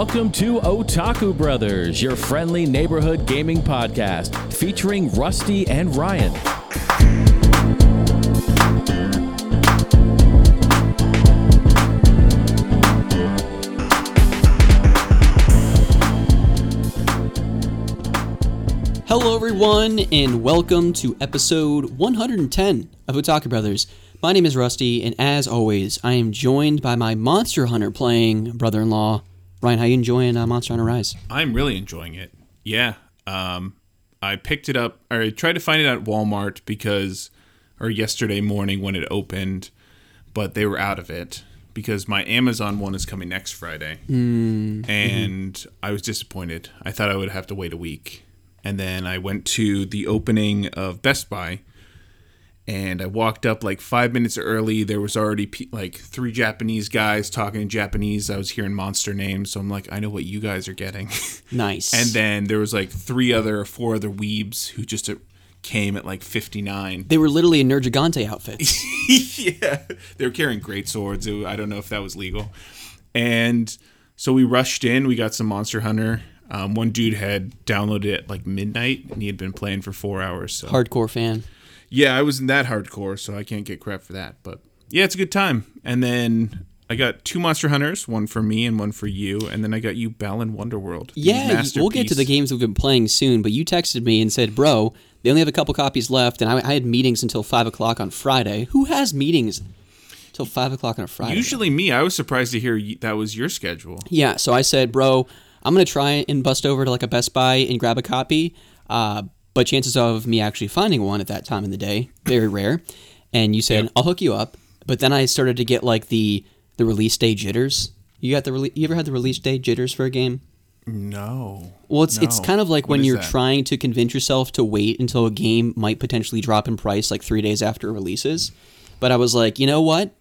Welcome to Otaku Brothers, your friendly neighborhood gaming podcast featuring Rusty and Ryan. Hello, everyone, and welcome to episode 110 of Otaku Brothers. My name is Rusty, and as always, I am joined by my Monster Hunter playing brother-in-law, Ryan. How you enjoying uh, Monster Hunter Rise? I'm really enjoying it. Yeah. Um, I picked it up, or I tried to find it at Walmart because, or yesterday morning when it opened, but they were out of it because my Amazon one is coming next Friday. Mm, and I was disappointed. I thought I would have to wait a week. And then I went to the opening of Best Buy and I walked up like five minutes early. There was already pe- like three Japanese guys talking in Japanese. I was hearing monster names, so I'm like, I know what you guys are getting. Nice. and then there was like three other, four other weebs who just uh, came at like 59. they were literally in Nergigante outfits. yeah, they were carrying great swords. It- I don't know if that was legal. And so we rushed in. We got some Monster Hunter. Um, one dude had downloaded it at like midnight, and he had been playing for four hours. So Hardcore fan. Yeah, I wasn't that hardcore, so I can't get crap for that. But yeah, it's a good time. And then I got two Monster Hunters, one for me and one for you. And then I got you Balan Wonderworld. the Yeah, we'll get to the games we've been playing soon, but you texted me and said, bro, they only have a couple copies left, and I, I had meetings until 5 o'clock on Friday. Who has meetings until 5 o'clock on a Friday? Usually me. I was surprised to hear that was your schedule. Yeah, so I said, bro, I'm gonna try and bust over to like a Best Buy and grab a copy. Uh, but chances of me actually finding one at that time in the day, very rare. And you said, I'll hook you up. But then I started to get like the the release day jitters. You got the rele- you ever had the release day jitters for a game? No. Well, it's it's kind of like What when you're that? trying to convince yourself to wait until a game might potentially drop in price like 3 days after it releases. But I was like, "You know what?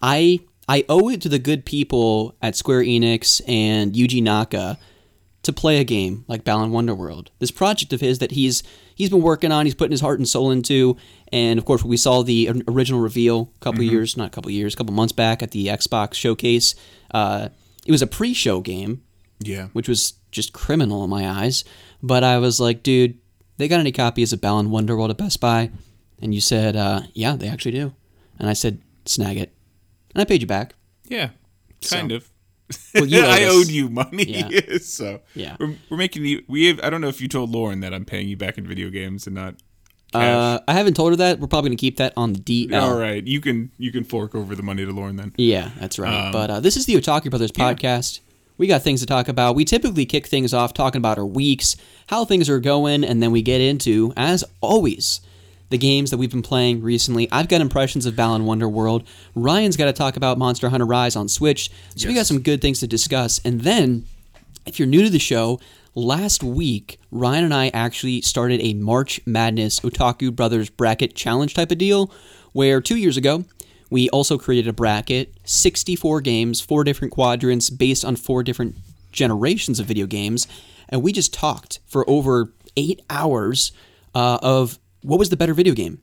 I I owe it to the good people at Square Enix and Yuji Naka to play a game like Balan Wonderworld. This project of his that he's he's been working on, he's putting his heart and soul into, and of course we saw the original reveal a couple years, not a couple years, a couple months back at the Xbox showcase. Uh, it was a pre-show game, Yeah. which was just criminal in my eyes. But I was like, dude, they got any copies of Balan Wonderworld at Best Buy? And you said, uh, yeah, they actually do. And I said, snag it. And I paid you back. Yeah. Kind of. Well, you I owed us. owed you money. Yeah. so Yeah. we're, we're making you. We have. I don't know if you told Lauren that I'm paying you back in video games and not. Cash. Uh, I haven't told her that. We're probably going to keep that on the DL. All right, you can you can fork over the money to Lauren then. Yeah, that's right. Um, but uh, this is the Otaku Brothers podcast. We got things to talk about. We typically kick things off talking about our weeks, how things are going, and then we get into, as always, the games that we've been playing recently. I've got impressions of Balan Wonderworld. Ryan's got to talk about Monster Hunter Rise on Switch. So we got some good things to discuss. And then, if you're new to the show, last week Ryan and I actually started a March Madness Otaku Brothers bracket challenge type of deal, where two years ago we also created a bracket, 64 games, four different quadrants based on four different generations of video games, and we just talked for over eight hours uh, of what was the better video game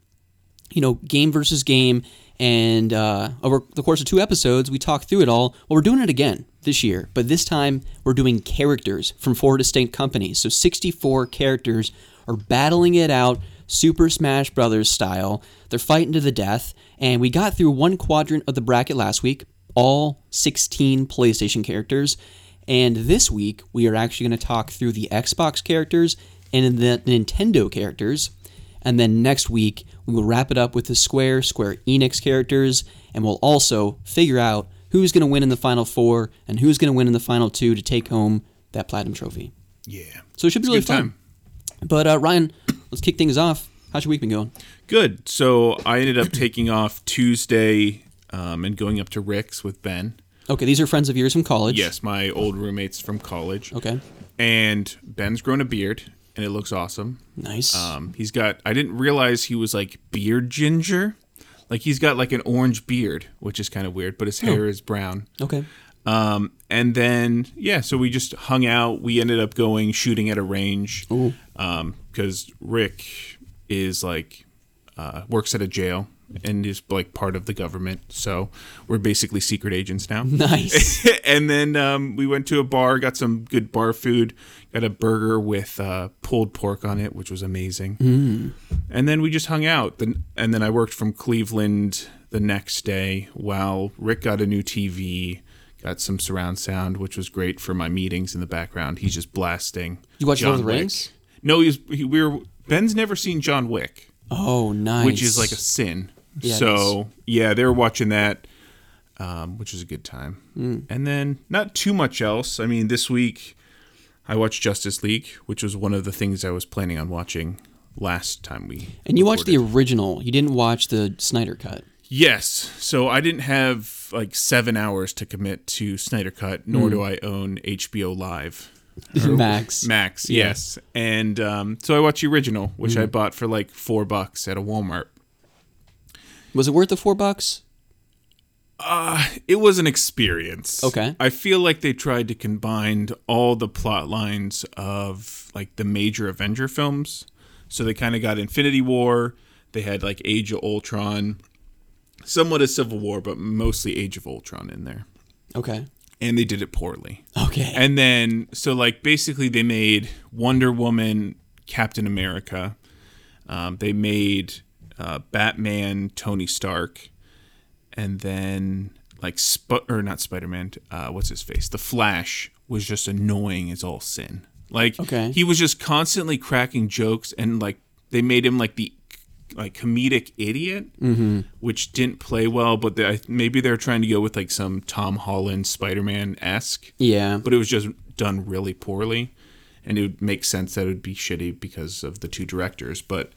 you know, game versus game. And uh, over the course of two episodes, we talked through it all. Well, we're doing it again this year, but this time we're doing characters from four distinct companies. So 64 characters are battling it out, Super Smash Brothers style. They're fighting to the death. And we got through one quadrant of the bracket last week, all 16 PlayStation characters. And this week, we are actually going to talk through the Xbox characters and the Nintendo characters. And then next week, we will wrap it up with the Square, Square Enix characters, and we'll also figure out who's going to win in the final four and who's going to win in the final two to take home that Platinum Trophy. Yeah. So it should be It's really fun. time. But uh, Ryan, let's kick things off. How's your week been going? Good. So I ended up taking off Tuesday um, and going up to Rick's with Ben. Okay, these are friends of yours from college. Yes, my old roommates from college. Okay. And Ben's grown a beard, and it looks awesome. Nice. Um, he's got. I didn't realize he was like beard ginger. Like he's got like an orange beard, which is kind of weird, but his hair is brown. okay. Um, and then yeah, so we just hung out. We ended up going shooting at a range. Ooh. Um, because Rick is like uh, works at a jail, and is like part of the government. So we're basically secret agents now. Nice. and then um, we went to a bar, got some good bar food, got a burger with uh, pulled pork on it, which was amazing. Mm. And then we just hung out. Then and then I worked from Cleveland the next day while Rick got a new TV. Got some surround sound, which was great for my meetings in the background. He's just blasting. You watch Lord of the Wick. Rings? No, he's he, we were Ben's never seen John Wick Oh, nice. which is like a sin. Yeah, so yeah, they were watching that, um, which was a good time. Hmm. And then not too much else. I mean, this week I watched Justice League, which was one of the things I was planning on watching last time we. And you watched the original. You didn't watch the Snyder cut. Yes, so I didn't have like seven hours to commit to Snyder Cut, nor do I own HBO Live. Max. Max, yes, and um, so I watched the original, which Hmm. I bought for like four bucks at a Walmart. Was it worth the four bucks? it was an experience. Okay. I feel like they tried to combine all the plot lines of like the major Avenger films. So they kind of got Infinity War, they had like Age of Ultron, somewhat a Civil War, but mostly Age of Ultron in there. Okay. And they did it poorly. Okay. And then, so like basically, they made Wonder Woman, Captain America. Um, they made uh, Batman, Tony Stark, and then like Sp- or not Spider Man. Uh, what's his face? The Flash was just annoying as all sin. Like Okay. he was just constantly cracking jokes, and like they made him like the like comedic idiot, which didn't play well. But they, maybe they're trying to go with like some Tom Holland Spider Man esque yeah. but it was just done really poorly and it would make sense that it would be shitty because of the two directors but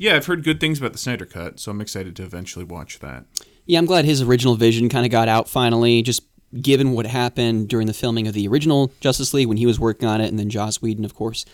yeah i've heard good things about the snyder cut so i'm excited to eventually watch that Yeah, I'm glad his original vision kind of got out finally, just given what happened during the filming of the original Justice League when he was working on it, and then Joss Whedon, of course,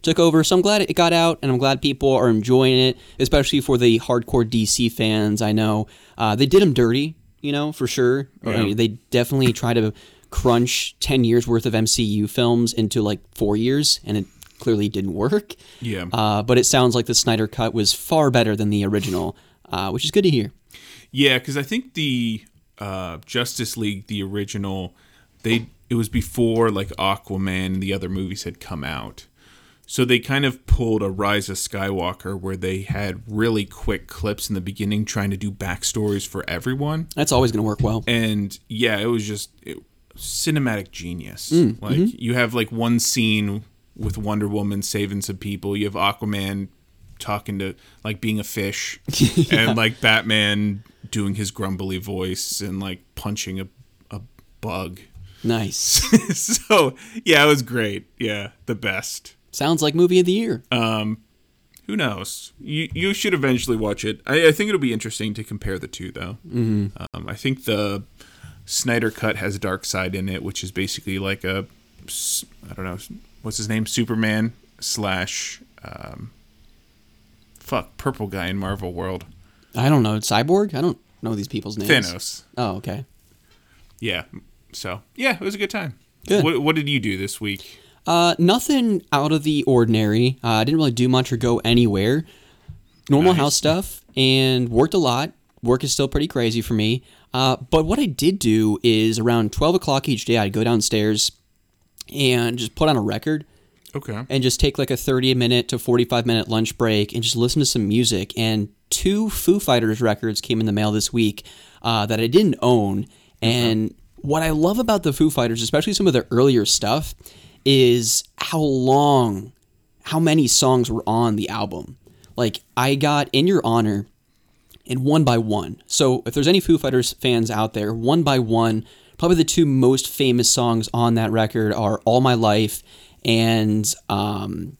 took over. So I'm glad it got out, and I'm glad people are enjoying it, especially for the hardcore DC fans. I know uh, they did him dirty, you know, for sure. I mean, they definitely try to crunch 10 years worth of MCU films into like four years, and it clearly didn't work. Yeah. Uh, but it sounds like the Snyder Cut was far better than the original, uh, which is good to hear. yeah because i think the uh, justice league the original they it was before like aquaman and the other movies had come out so they kind of pulled a rise of skywalker where they had really quick clips in the beginning trying to do backstories for everyone That's always going to work well. and yeah, it was just it, cinematic genius. Mm, like mm-hmm. you have like one scene with Wonder Woman saving some people. You have Aquaman talking to like being a fish, and like Batman doing his grumbly voice and like punching a a bug. Nice. so yeah, it was great. Yeah, the best. Sounds like movie of the year. Um who knows? You you should eventually watch it. I, I think it'll be interesting to compare the two, though. Mm-hmm. Um, I think the Snyder cut has a dark side in it, which is basically like a I don't know what's his name, Superman slash um, fuck purple guy in Marvel World, I don't know. Cyborg? I don't know these people's names. Thanos. Oh, okay. Yeah. So yeah, it was a good time. Good. What what did you do this week? Uh, nothing out of the ordinary. Uh, I didn't really do much or go anywhere. Normal Nice. house stuff and worked a lot. Work is still pretty crazy for me. Uh, but what I did do is around 12 o'clock each day, I'd go downstairs and just put on a record Okay. and just take like a 30 minute to 45 minute lunch break and just listen to some music. And two Foo Fighters records came in the mail this week uh, that I didn't own. And what I love about the Foo Fighters, especially some of their earlier stuff, is how long, how many songs were on the album. Like, I got In Your Honor and One by One. So, if there's any Foo Fighters fans out there, One by One, probably the two most famous songs on that record are All My Life and um,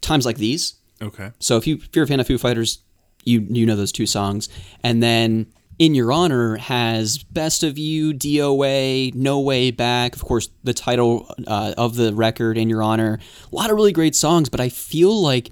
Times Like These. Okay. So, if, you, if you're a fan of Foo Fighters, you, you know those two songs. And then In Your Honor has Best of You, DOA, No Way Back, of course, the title uh, of the record, In Your Honor. A lot of really great songs, but I feel like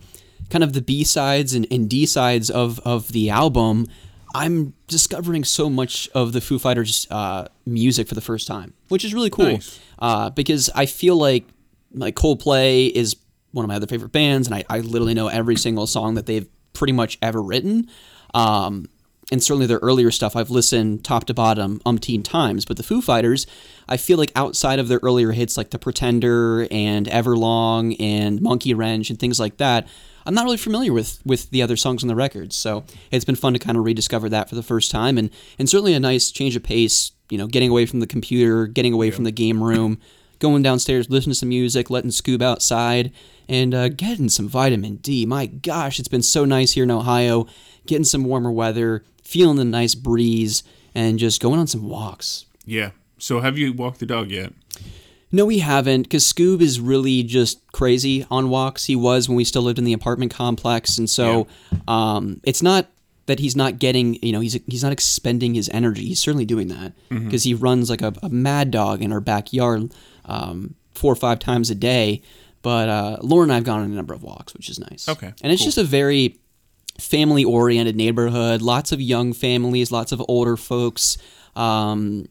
kind of the B sides and, and D sides of, of the album, I'm discovering so much of the Foo Fighters uh, music for the first time, which is really cool. Nice. Uh, because I feel like like Coldplay is one of my other favorite bands, and I, I literally know every single song that they've pretty much ever written. Um, and certainly their earlier stuff I've listened top to bottom umpteen times. But the Foo Fighters, I feel like outside of their earlier hits like The Pretender and Everlong and Monkey Wrench and things like that, I'm not really familiar with with the other songs on the records. So it's been fun to kind of rediscover that for the first time, and and certainly a nice change of pace. You know, getting away from the computer, getting away from the game room, going downstairs, listening to some music, letting Scoob outside, and uh, getting some vitamin D. My gosh, it's been so nice here in Ohio, getting some warmer weather, feeling the nice breeze, and just going on some walks. Yeah. So have you walked the dog yet? No, we haven't, because Scoob is really just crazy on walks. He was when we still lived in the apartment complex, and so um, it's not that he's not getting, you know, he's he's not expending his energy. He's certainly doing that because he runs like a, a mad dog in our backyard um, four or five times a day. But uh, Laura and I have gone on a number of walks, which is nice. Okay, and it's cool. just a very family oriented neighborhood. Lots of young families, lots of older folks. Um,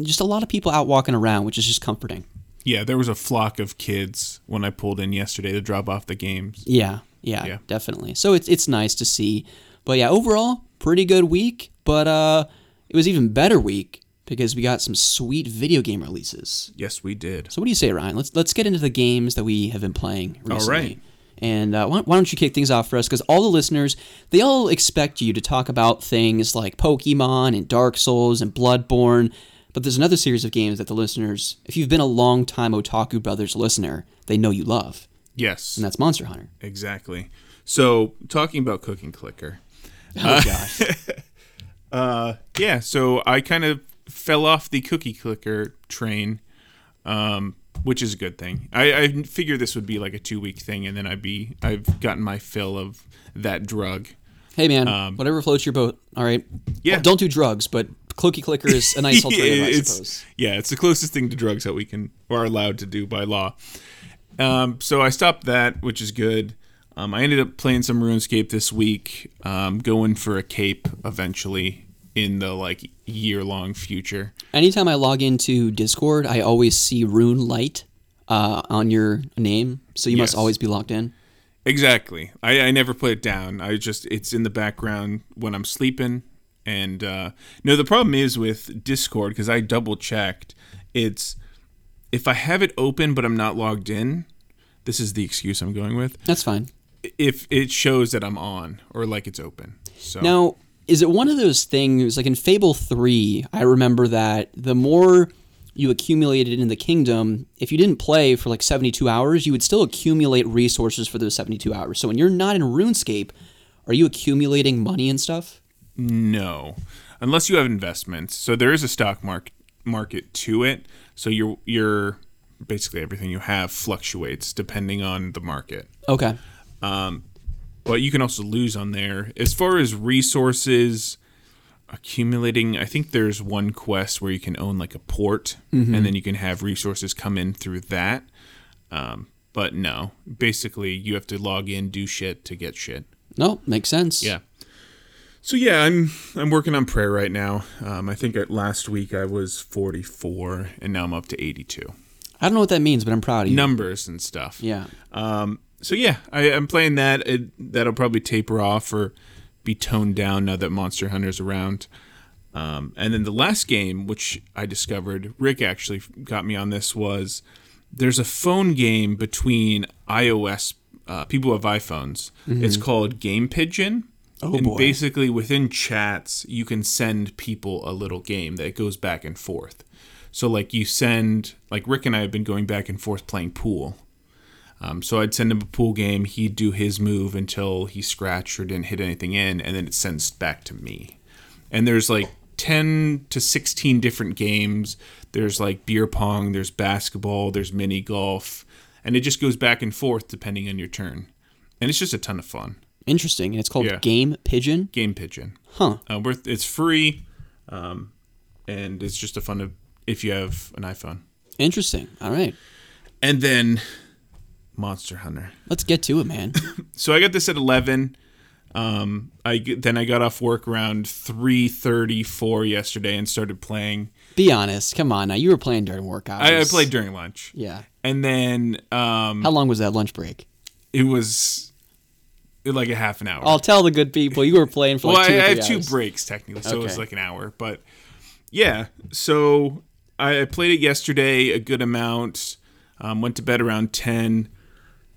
just a lot of people out walking around, which is just comforting. Yeah, there was a flock of kids when I pulled in yesterday to drop off the games. Yeah, yeah, Yeah. definitely. So it's it's nice to see. But yeah, overall, pretty good week. But uh, it was even better week because we got some sweet video game releases. Yes, we did. So what do you say, Ryan? Let's let's get into the games that we have been playing recently. right. And uh, why, why don't you kick things off for us? Because all the listeners, they all expect you to talk about things like Pokemon and Dark Souls and Bloodborne. But there's another series of games that the listeners, if you've been a long time Otaku Brothers listener, they know you love, Yes, and that's Monster Hunter. exactly. So talking about Cookie Clicker. Oh gosh. Uh, yeah, so I kind of fell off the cookie clicker train, um, which is a good thing. I, I figured this would be like a two week thing, and then I'd be I've gotten my fill of that drug. Hey man, whatever floats your boat. All right. Um, Yeah. Well, don't do drugs, but Cookie Clicker is a nice alternative, I suppose. Yeah, it's the closest thing to drugs that we can or are allowed to do by law. Um, so I stopped that, which is good. Um, I ended up playing some RuneScape this week, um, going for a cape eventually in the like year long future. Anytime I log into Discord, I always see RuneLite uh, on your name, so you must always be logged in. Exactly. I, I never put it down. I just it's in the background when I'm sleeping. And uh, no, the problem is with Discord because I double checked. It's if I have it open but I'm not logged in. This is the excuse I'm going with. That's fine. If it shows that I'm on or like it's open. So Now, is it one of those things like in Fable 3? I remember that the more you accumulated in the kingdom, if you didn't play for like 72 hours, you would still accumulate resources for those 72 hours. So when you're not in RuneScape, are you accumulating money and stuff? no, unless you have investments. So there is a stock market market to it. So your your basically everything you have fluctuates depending on the market. Okay. Um, but you can also lose on there. As far as resources accumulating, I think there's one quest where you can own like a port, and then you can have resources come in through that. Um, but no, basically you have to log in, do shit to get shit. No, makes sense. Yeah. So yeah, I'm I'm working on prayer right now. Um, I think at last week I was 44, and now I'm up to 82. I don't know what that means, but I'm proud of you. Numbers and stuff. Yeah. Um, so yeah, I, I'm playing that. It, that'll probably taper off or be toned down now that Monster Hunter's around. Um, and then the last game, which I discovered, Rick actually got me on this, was there's a phone game between iOS uh, people who have iPhones. It's called Game Pigeon. Oh, and boy. basically within chats, you can send people a little game that goes back and forth. So like you send like Rick and I have been going back and forth playing pool. Um, so I'd send him a pool game. He'd do his move until he scratched or didn't hit anything in, and then it sends back to me. And there's like 10 to 16 different games. There's like beer pong, there's basketball, there's mini golf, and it just goes back and forth depending on your turn. And it's just a ton of fun. Interesting. And it's called Yeah. Game Pigeon. Game Pigeon. Huh. Uh, worth it's free, um, and it's just a fun to if you have an iPhone. Interesting. All right. And then Monster Hunter. Let's get to it, man. so I got this at eleven. Um, I then I got off work around three thirty four yesterday and started playing. Be honest. Come on now. You were playing during work hours. I, I played during lunch, Yeah. and then um, How long was that lunch break? it was like a half an hour. I'll tell the good people you were playing for well, like I, I have two breaks technically, so it was like an hour. But yeah, so I I played it yesterday a good amount. Um, went to bed around ten,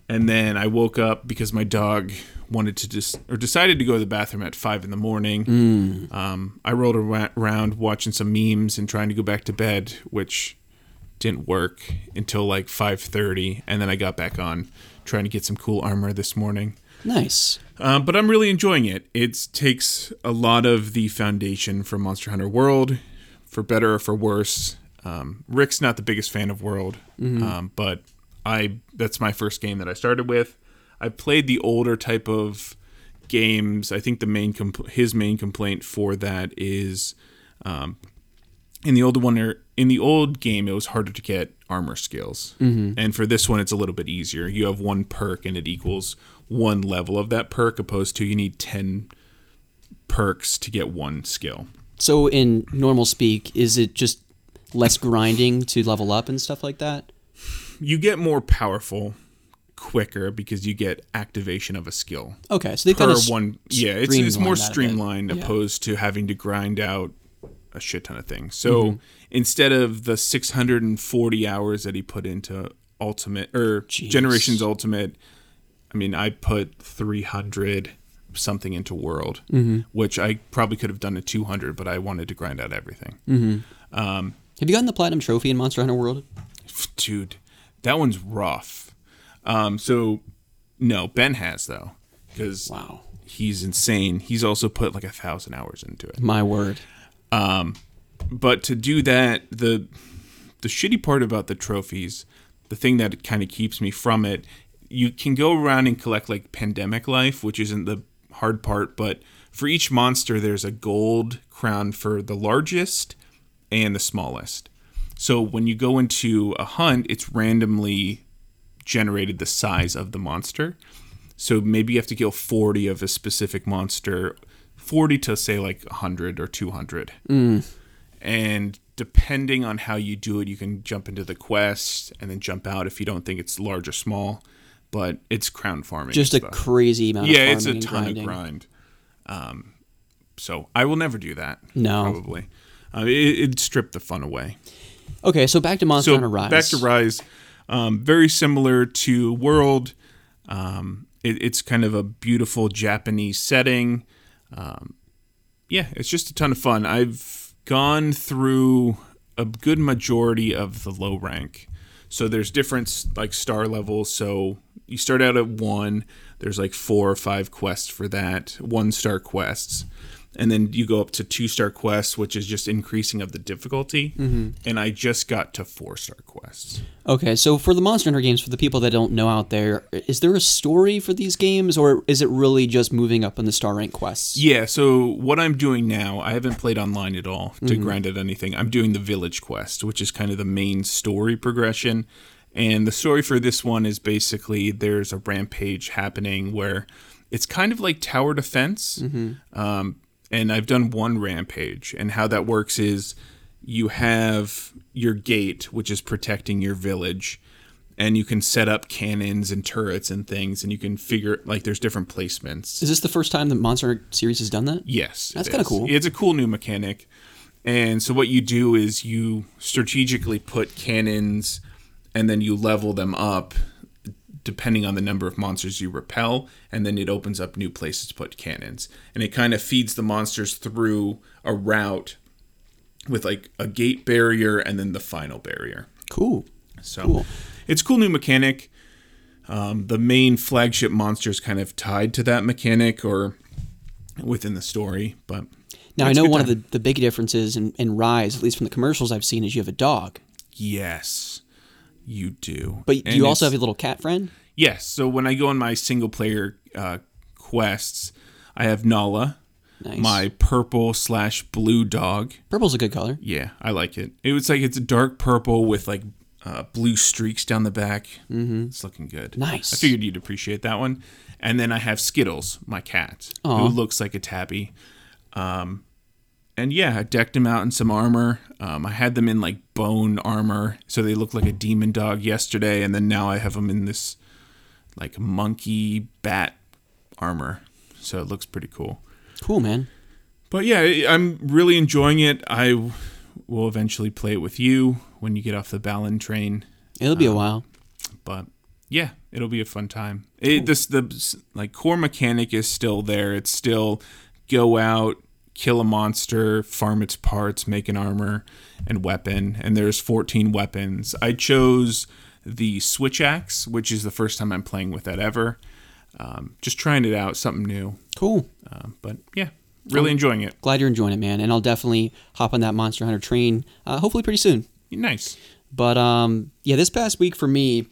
and then I woke up because my dog wanted to just or decided to go to the bathroom at five in the morning. Mm. Um, I rolled around watching some memes and trying to go back to bed, which didn't work until like five thirty, and then I got back on trying to get some cool armor this morning. Nice. Uh, but I'm really enjoying it. It takes a lot of the foundation from Monster Hunter World, for better or for worse. Um, Rick's not the biggest fan of World, um, but I that's my first game that I started with. I've played the older type of games. I think the main compl- his main complaint for that is um, in the older one or in the old game it was harder to get armor skills and for this one it's a little bit easier you have one perk and it equals one level of that perk opposed to you need 10 perks to get one skill So in normal speak, is it just less grinding to level up and stuff like that? You get more powerful quicker because you get activation of a skill Okay, so they kind of one yeah it's, it's more streamlined that a bit. streamlined Yeah. opposed to having to grind out a shit ton of things so Mm-hmm. instead of the 640 hours that he put into ultimate or Jeez. generations ultimate i mean i put 300 something into world Mm-hmm. which i probably could have done at 200 but i wanted to grind out everything Have you gotten the platinum trophy in Monster Hunter World? dude that one's rough. Um so no ben has though because Wow, he's insane. He's also put like a thousand hours into it. My word. but to do that the the shitty part about the trophies the thing that kind of keeps me from it you can go around and collect like endemic life which isn't the hard part but for each monster there's a gold crown for the largest and the smallest so when you go into a hunt it's randomly generated the size of the monster so maybe you have to kill 40 of a specific monster 40 to say like 100 or 200 and depending on how you do it you can jump into the quest and then jump out if you don't think it's large or small but it's crown farming Just a stuff. crazy amount yeah it's a ton grinding. of grind um, so i will never do that No. probably uh, it, it'd strip the fun away Okay, so back to Monster so Hunter Rise. back to rise um, very similar to world. Um, it, it's kind of a beautiful japanese setting. Um, yeah it's just a ton of fun. I've gone through a good majority of the low rank. So there's different like star levels. So you start out at one. There's like four or five quests for that one star quests and then you go up to two star quests which is just increasing of the difficulty mm-hmm. and i just got to four star quests Okay, so for the Monster Hunter games, for the people that don't know out there, is there a story for these games, or is it really just moving up in the star rank quests? Yeah, so what I'm doing now, I haven't played online at all to mm-hmm. grind at anything. I'm doing the village quest, which is kind of the main story progression. And the story for this one is basically there's a rampage happening where it's kind of like tower defense. Mm-hmm. Um, and I've done one rampage, and how that works is you have your gate, which is protecting your village, and you can set up cannons and turrets and things, and you can figure like there's different placements. Is this the first time the Monster series has done that? Yes, That's kinda cool. It's a cool new mechanic, and so what you do is you strategically put cannons, and then you level them up depending on the number of monsters you repel, and then it opens up new places to put cannons, and it kind of feeds the monsters through a route with like a gate barrier and then the final barrier. Cool. So Cool. it's a cool new mechanic. Um, the main flagship monster is kind of tied to that mechanic or within the story, but Now, I know one time. of the, the big differences in, in Rise, at least from the commercials I've seen, is you have a dog. yes, you do. But And you also have a little cat friend? yes. So when I go on my single player uh, quests, I have Nala, Nice. my purple slash blue dog. Purple's a good color. Yeah, I like it. It was like it's a dark purple with like uh, blue streaks down the back. Mm-hmm. It's looking good. Nice. I figured you'd appreciate that one. And then I have Skittles, my cat, Aw. who looks like a tabby. Um, and yeah, I decked him out in some armor. Um, I had them in like bone armor, so they looked like a demon dog yesterday, and then now I have them in this like monkey bat armor, so it looks pretty cool. Cool, man. But yeah, I'm really enjoying it. I will eventually play it with you when you get off the Balan train. It'll be a while. But yeah, it'll be a fun time. It, this the like core mechanic is still there. It's still go out, kill a monster, farm its parts, make an armor and weapon. And there's 14 weapons. I chose the switch axe, which is the first time I'm playing with that ever. Um, just trying it out, something new. Cool. Um, but yeah, really enjoying it. Glad you're enjoying it, man. And I'll definitely hop on that Monster Hunter train, uh, hopefully pretty soon. Nice. But um, yeah, this past week for me,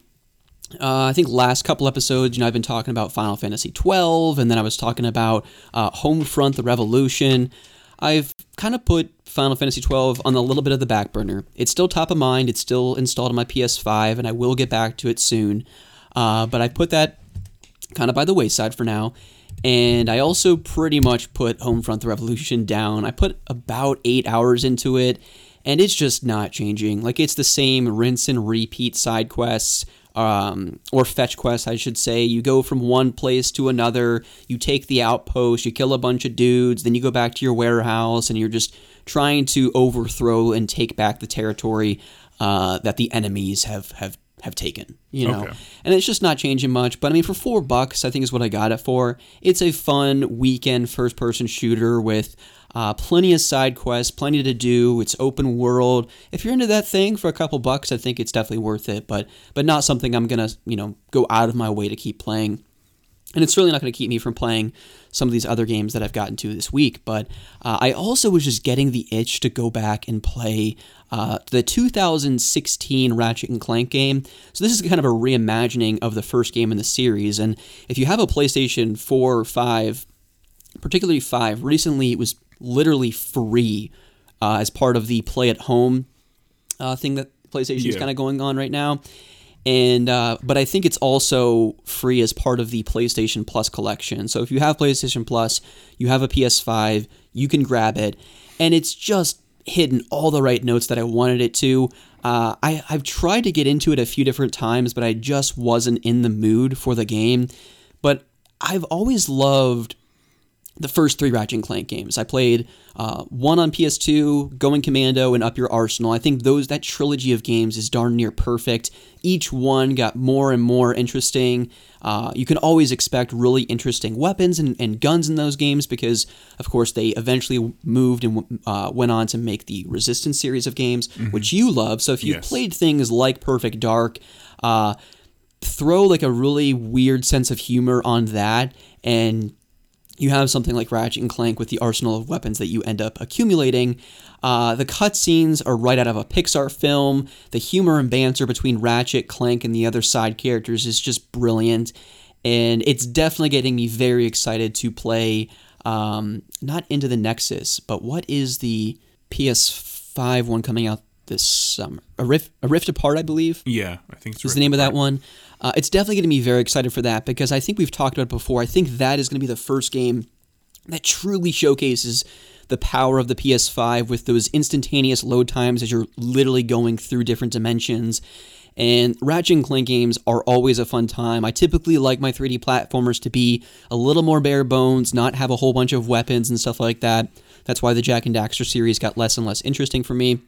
uh, I think last couple episodes, you know, I've been talking about Final Fantasy twelve, and then I was talking about uh, Homefront: The Revolution. I've kind of put Final Fantasy twelve on a little bit of the back burner. It's still top of mind. It's still installed on my PS5, and I will get back to it soon. Uh, but I put that kind of by the wayside for now. And I also pretty much put Homefront the Revolution down. I put about eight hours into it, and it's just not changing. Like it's the same rinse and repeat side quests, um, or fetch quests, I should say. You go from one place to another, you take the outpost, you kill a bunch of dudes, then you go back to your warehouse, and you're just trying to overthrow and take back the territory uh, that the enemies have have have taken. You know, Okay. and it's just not changing much. But I mean, for four bucks, I think is what I got it for. It's a fun weekend first-person shooter with uh, plenty of side quests, plenty to do. It's open world. If you're into that thing for a couple bucks, I think it's definitely worth it. But but not something I'm gonna you know go out of my way to keep playing. And it's really not going to keep me from playing some of these other games that I've gotten to this week. But uh, I also was just getting the itch to go back and play uh, the 2016 Ratchet and Clank game. So this is kind of a reimagining of the first game in the series. And if you have a PlayStation 4 or 5, particularly 5, recently it was literally free uh, as part of the play at home uh, thing that PlayStation is Yeah. kind of going on right now. And uh, but I think it's also free as part of the PlayStation Plus collection. So if you have PlayStation Plus, you have a PS5, you can grab it, and it's just hitting all the right notes that I wanted it to. Uh, I, I've tried to get into it a few different times, but I just wasn't in the mood for the game. But I've always loved the first three Ratchet and Clank games. I played uh, one on PS2, Going Commando, and Up Your Arsenal. I think those that trilogy of games is darn near perfect. Each one got more and more interesting. Uh, you can always expect really interesting weapons and, and guns in those games because, of course, they eventually moved and uh, went on to make the Resistance series of games, which you love. So if you've Yes. played things like Perfect Dark, uh, throw like a really weird sense of humor on that and you have something like Ratchet and Clank with the arsenal of weapons that you end up accumulating. Uh, the cutscenes are right out of a Pixar film. The humor and banter between Ratchet, Clank, and the other side characters is just brilliant. And it's definitely getting me very excited to play um, not Into the Nexus, but what is the PS5 one coming out this summer? A Rift, a Rift Apart, I believe Yeah, I think it's is right. the name of that one. Uh, it's definitely going to be very excited for that because I think we've talked about it before. I think that is going to be the first game that truly showcases the power of the PS5 with those instantaneous load times as you're literally going through different dimensions. And Ratchet and Clank games are always a fun time. I typically like my 3D platformers to be a little more bare bones, not have a whole bunch of weapons and stuff like that. That's why the Jak and Daxter series got less and less interesting for me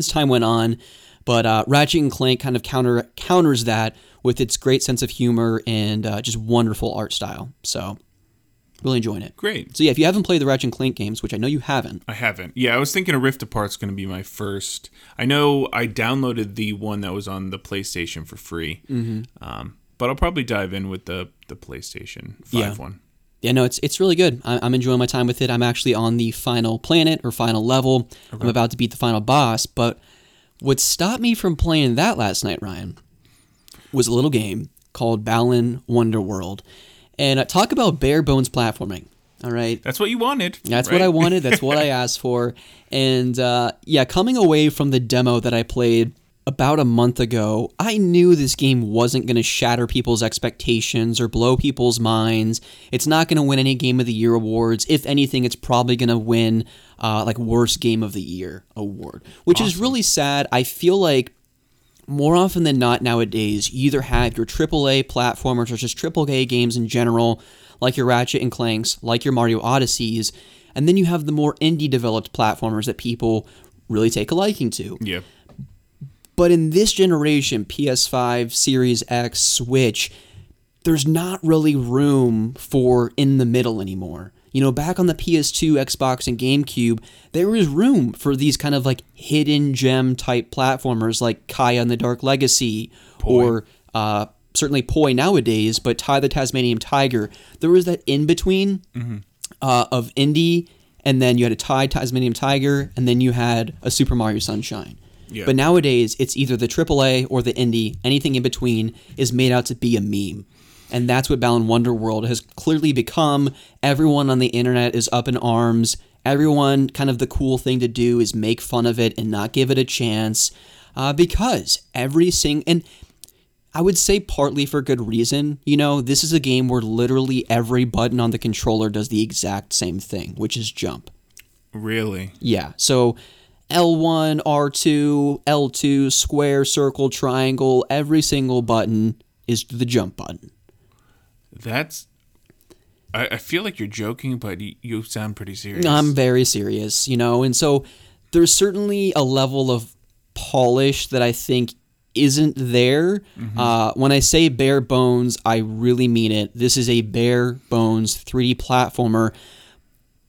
as time went on. But uh, Ratchet and Clank kind of counter counters that with its great sense of humor and uh, just wonderful art style. So, really enjoying it. Great. So yeah, if you haven't played the Ratchet and Clank games, which I know you haven't, I haven't. Yeah, I was thinking a Rift Apart's going to be my first. I know I downloaded the one that was on the PlayStation for free, mm-hmm. um, but I'll probably dive in with the the PlayStation Five Yeah. one. Yeah, no, it's it's really good. I, I'm enjoying my time with it. I'm actually on the final planet or final level. I'm about to beat the final boss. But what stopped me from playing that last night, Ryan, was a little game called Balan Wonderworld, and uh, talk about bare bones platforming. All right, That's what you wanted. That's right? what I wanted. That's what I asked for. And uh, yeah, coming away from the demo that I played about a month ago, I knew this game wasn't going to shatter people's expectations or blow people's minds. It's not going to win any Game of the Year awards. If anything, it's probably going to win uh, like Worst Game of the Year award, which is really sad. I feel like more often than not nowadays, you either have your AAA platformers or just AAA games in general, like your Ratchet and Clanks, like your Mario Odysseys, and then you have the more indie developed platformers that people really take a liking to. Yeah. But in this generation, PS5, Series X, Switch, there's not really room for in the middle anymore. You know, back on the PS2, Xbox, and GameCube, there was room for these kind of like hidden gem type platformers like Kya and the Dark Legacy or uh, certainly Poi nowadays, but Ty the Tasmanian Tiger. There was that in between uh, of indie, and then you had a Ty Tasmanian Tiger, and then you had a Super Mario Sunshine. Yeah. But nowadays, it's either the AAA or the indie. Anything in between is made out to be a meme. And that's what Balan Wonderworld has clearly become. Everyone on the internet is up in arms. Everyone, kind of the cool thing to do is make fun of it and not give it a chance. Uh, because every sing and I would say partly for good reason. You know, this is a game where literally every button on the controller does the exact same thing, which is jump. Really? Yeah. So L1, R2, L2, square, circle, triangle, every single button is the jump button. That's. I, I feel like you're joking, but you, you sound pretty serious. I'm very serious, you know, and so there's certainly a level of polish that I think isn't there. Uh, when I say bare bones, I really mean it. This is a bare bones 3D platformer,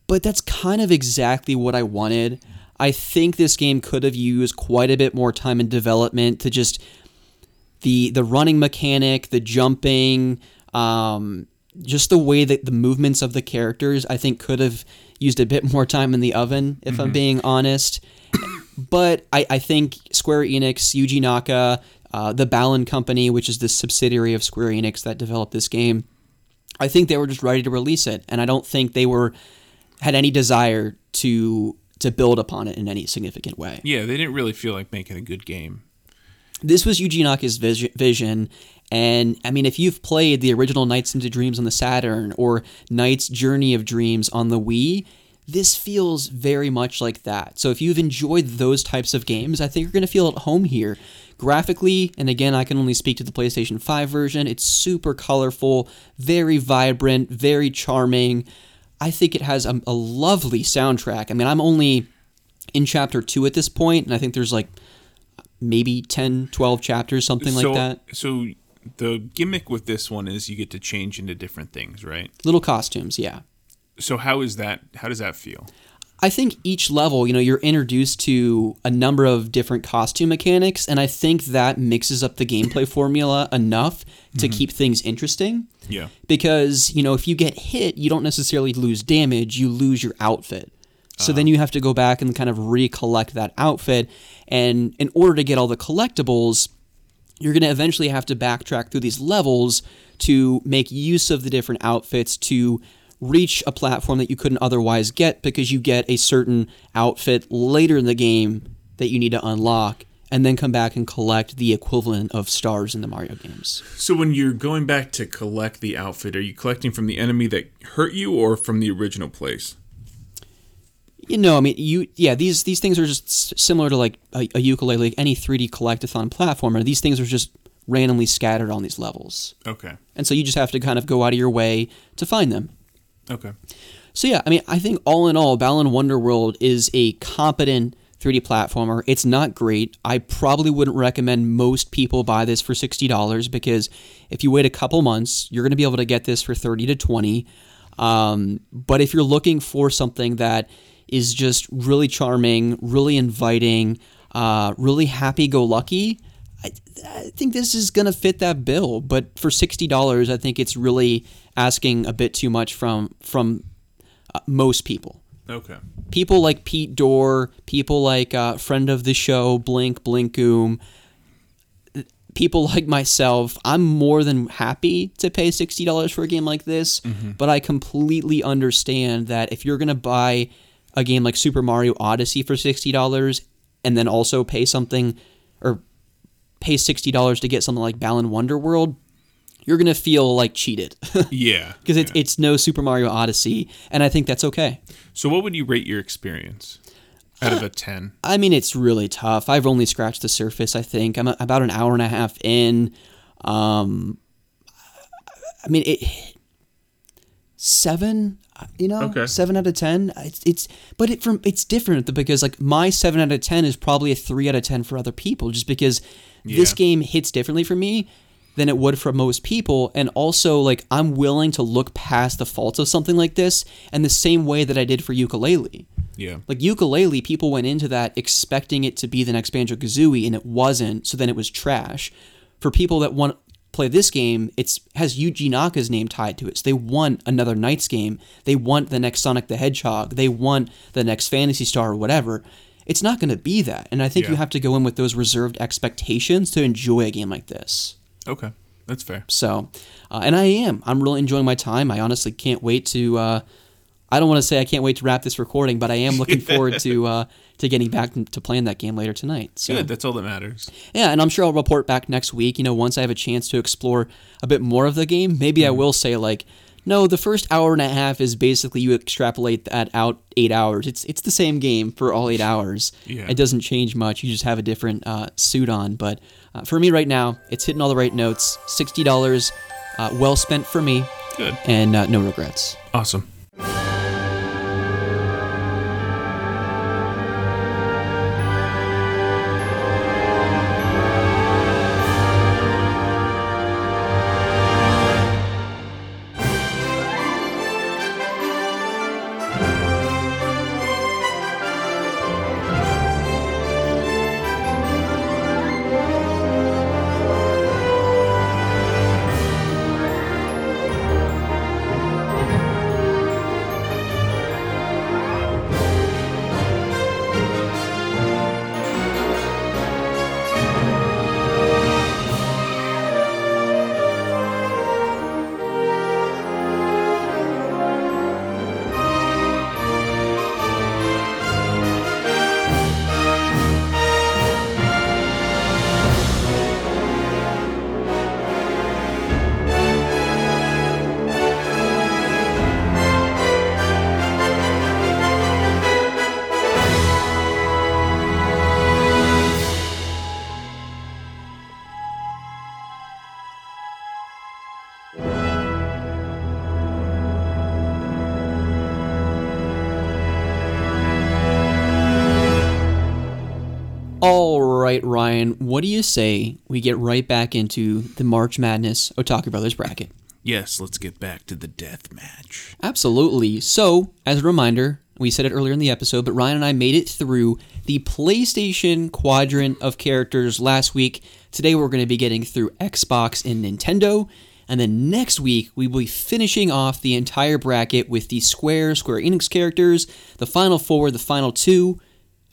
but that's kind of exactly what I wanted. I think this game could have used quite a bit more time in development to just the the running mechanic, the jumping, um, just the way that the movements of the characters, I think could have used a bit more time in the oven, if I'm being honest. but I, I think Square Enix, Yuji Naka, uh, the Balan Company, which is the subsidiary of Square Enix that developed this game, I think they were just ready to release it, and I don't think they were had any desire to to build upon it in any significant way. Yeah, they didn't really feel like making a good game. This was Yuji Naka's vis- vision, and I mean, if you've played the original Nights into Dreams on the Saturn or Nights Journey of Dreams on the Wii, this feels very much like that. So if you've enjoyed those types of games, I think you're going to feel at home here. Graphically, and again, I can only speak to the PlayStation 5 version, it's super colorful, very vibrant, very charming. I think it has a, a lovely soundtrack. I mean, I'm only in chapter two at this point, and I think there's like maybe 10, 12 chapters, something so, like that. So the gimmick with this one is you get to change into different things, right? Little costumes, yeah. So how is that? How does that feel? I think each level, you know, you're introduced to a number of different costume mechanics, and I think that mixes up the gameplay formula enough to mm-hmm. keep things interesting. Yeah. Because, you know, if you get hit, you don't necessarily lose damage, you lose your outfit. So then uh-huh. you have to go back and kind of recollect that outfit. And in order to get all the collectibles, you're going to eventually have to backtrack through these levels to make use of the different outfits to reach a platform that you couldn't otherwise get because you get a certain outfit later in the game that you need to unlock and then come back and collect the equivalent of stars in the Mario games. So when you're going back to collect the outfit, are you collecting from the enemy that hurt you or from the original place? You know, I mean, you yeah, these these things are just similar to like a, a Yooka-Laylee, like any 3D collectathon platformer. These things are just randomly scattered on these levels, Okay. and so you just have to kind of go out of your way to find them. Okay. So yeah, I mean, I think all in all, Balan Wonderworld is a competent 3D platformer. It's not great. I probably wouldn't recommend most people buy this for sixty dollars because if you wait a couple months, you're going to be able to get this for thirty to twenty. Um, but if you're looking for something that is just really charming, really inviting, uh, really happy-go-lucky, I, I think this is going to fit that bill. But for sixty dollars, I think it's really asking a bit too much from from uh, most people. Okay. People like Pete Dorr, people like uh, friend of the show Blink Blinkoom, people like myself. I'm more than happy to pay sixty dollars for a game like this, but I completely understand that if you're gonna buy a game like Super Mario Odyssey for sixty dollars and then also pay something or pay sixty dollars to get something like Balan Wonderworld, you're gonna feel like cheated Yeah. because it's it's no Super Mario Odyssey, and I think that's okay. So what would you rate your experience out of a 10? I mean, it's really tough. I've only scratched the surface. I think I'm about an hour and a half in. Um, I mean, it. seven. You know, Okay. seven out of ten. It's, it's but it from it's different because like my seven out of ten is probably a three out of ten for other people, just because this game hits differently for me than it would for most people, and also like I'm willing to look past the faults of something like this, and the same way that I did for Yooka-Laylee. Yeah. Like Yooka-Laylee, people went into that expecting it to be the next Banjo Kazooie, and it wasn't. So then it was trash. For people that want play this game, it's has Yuji Naka's name tied to it. So they want another Nights game. They want the next Sonic the Hedgehog. They want the next Phantasy Star or whatever. It's not going to be that, and I think you have to go in with those reserved expectations to enjoy a game like this. Okay. That's fair. So, uh, and I am. I'm really enjoying my time. I honestly can't wait to. Uh, I don't want to say I can't wait to wrap this recording, but I am looking forward to uh, to getting back to playing that game later tonight. So, Good. That's all that matters. yeah, and I'm sure I'll report back next week. You know, once I have a chance to explore a bit more of the game, maybe I will say like, no, the first hour and a half is basically you extrapolate that out eight hours. It's it's the same game for all eight hours. Yeah. It doesn't change much. You just have a different uh, suit on. But uh, for me right now, it's hitting all the right notes. Sixty dollars, uh, well spent for me, Good. and uh, no regrets. Awesome. You say we get right back into the March Madness Otaku Brothers bracket? Yes. Let's get back to the death match. Absolutely. So, as a reminder, we said it earlier in the episode, but Ryan and I made it through the PlayStation quadrant of characters last week. Today, we're going to be getting through Xbox and Nintendo. And then next week, we will be finishing off the entire bracket with the Square, Square Enix characters, the final four, the final two,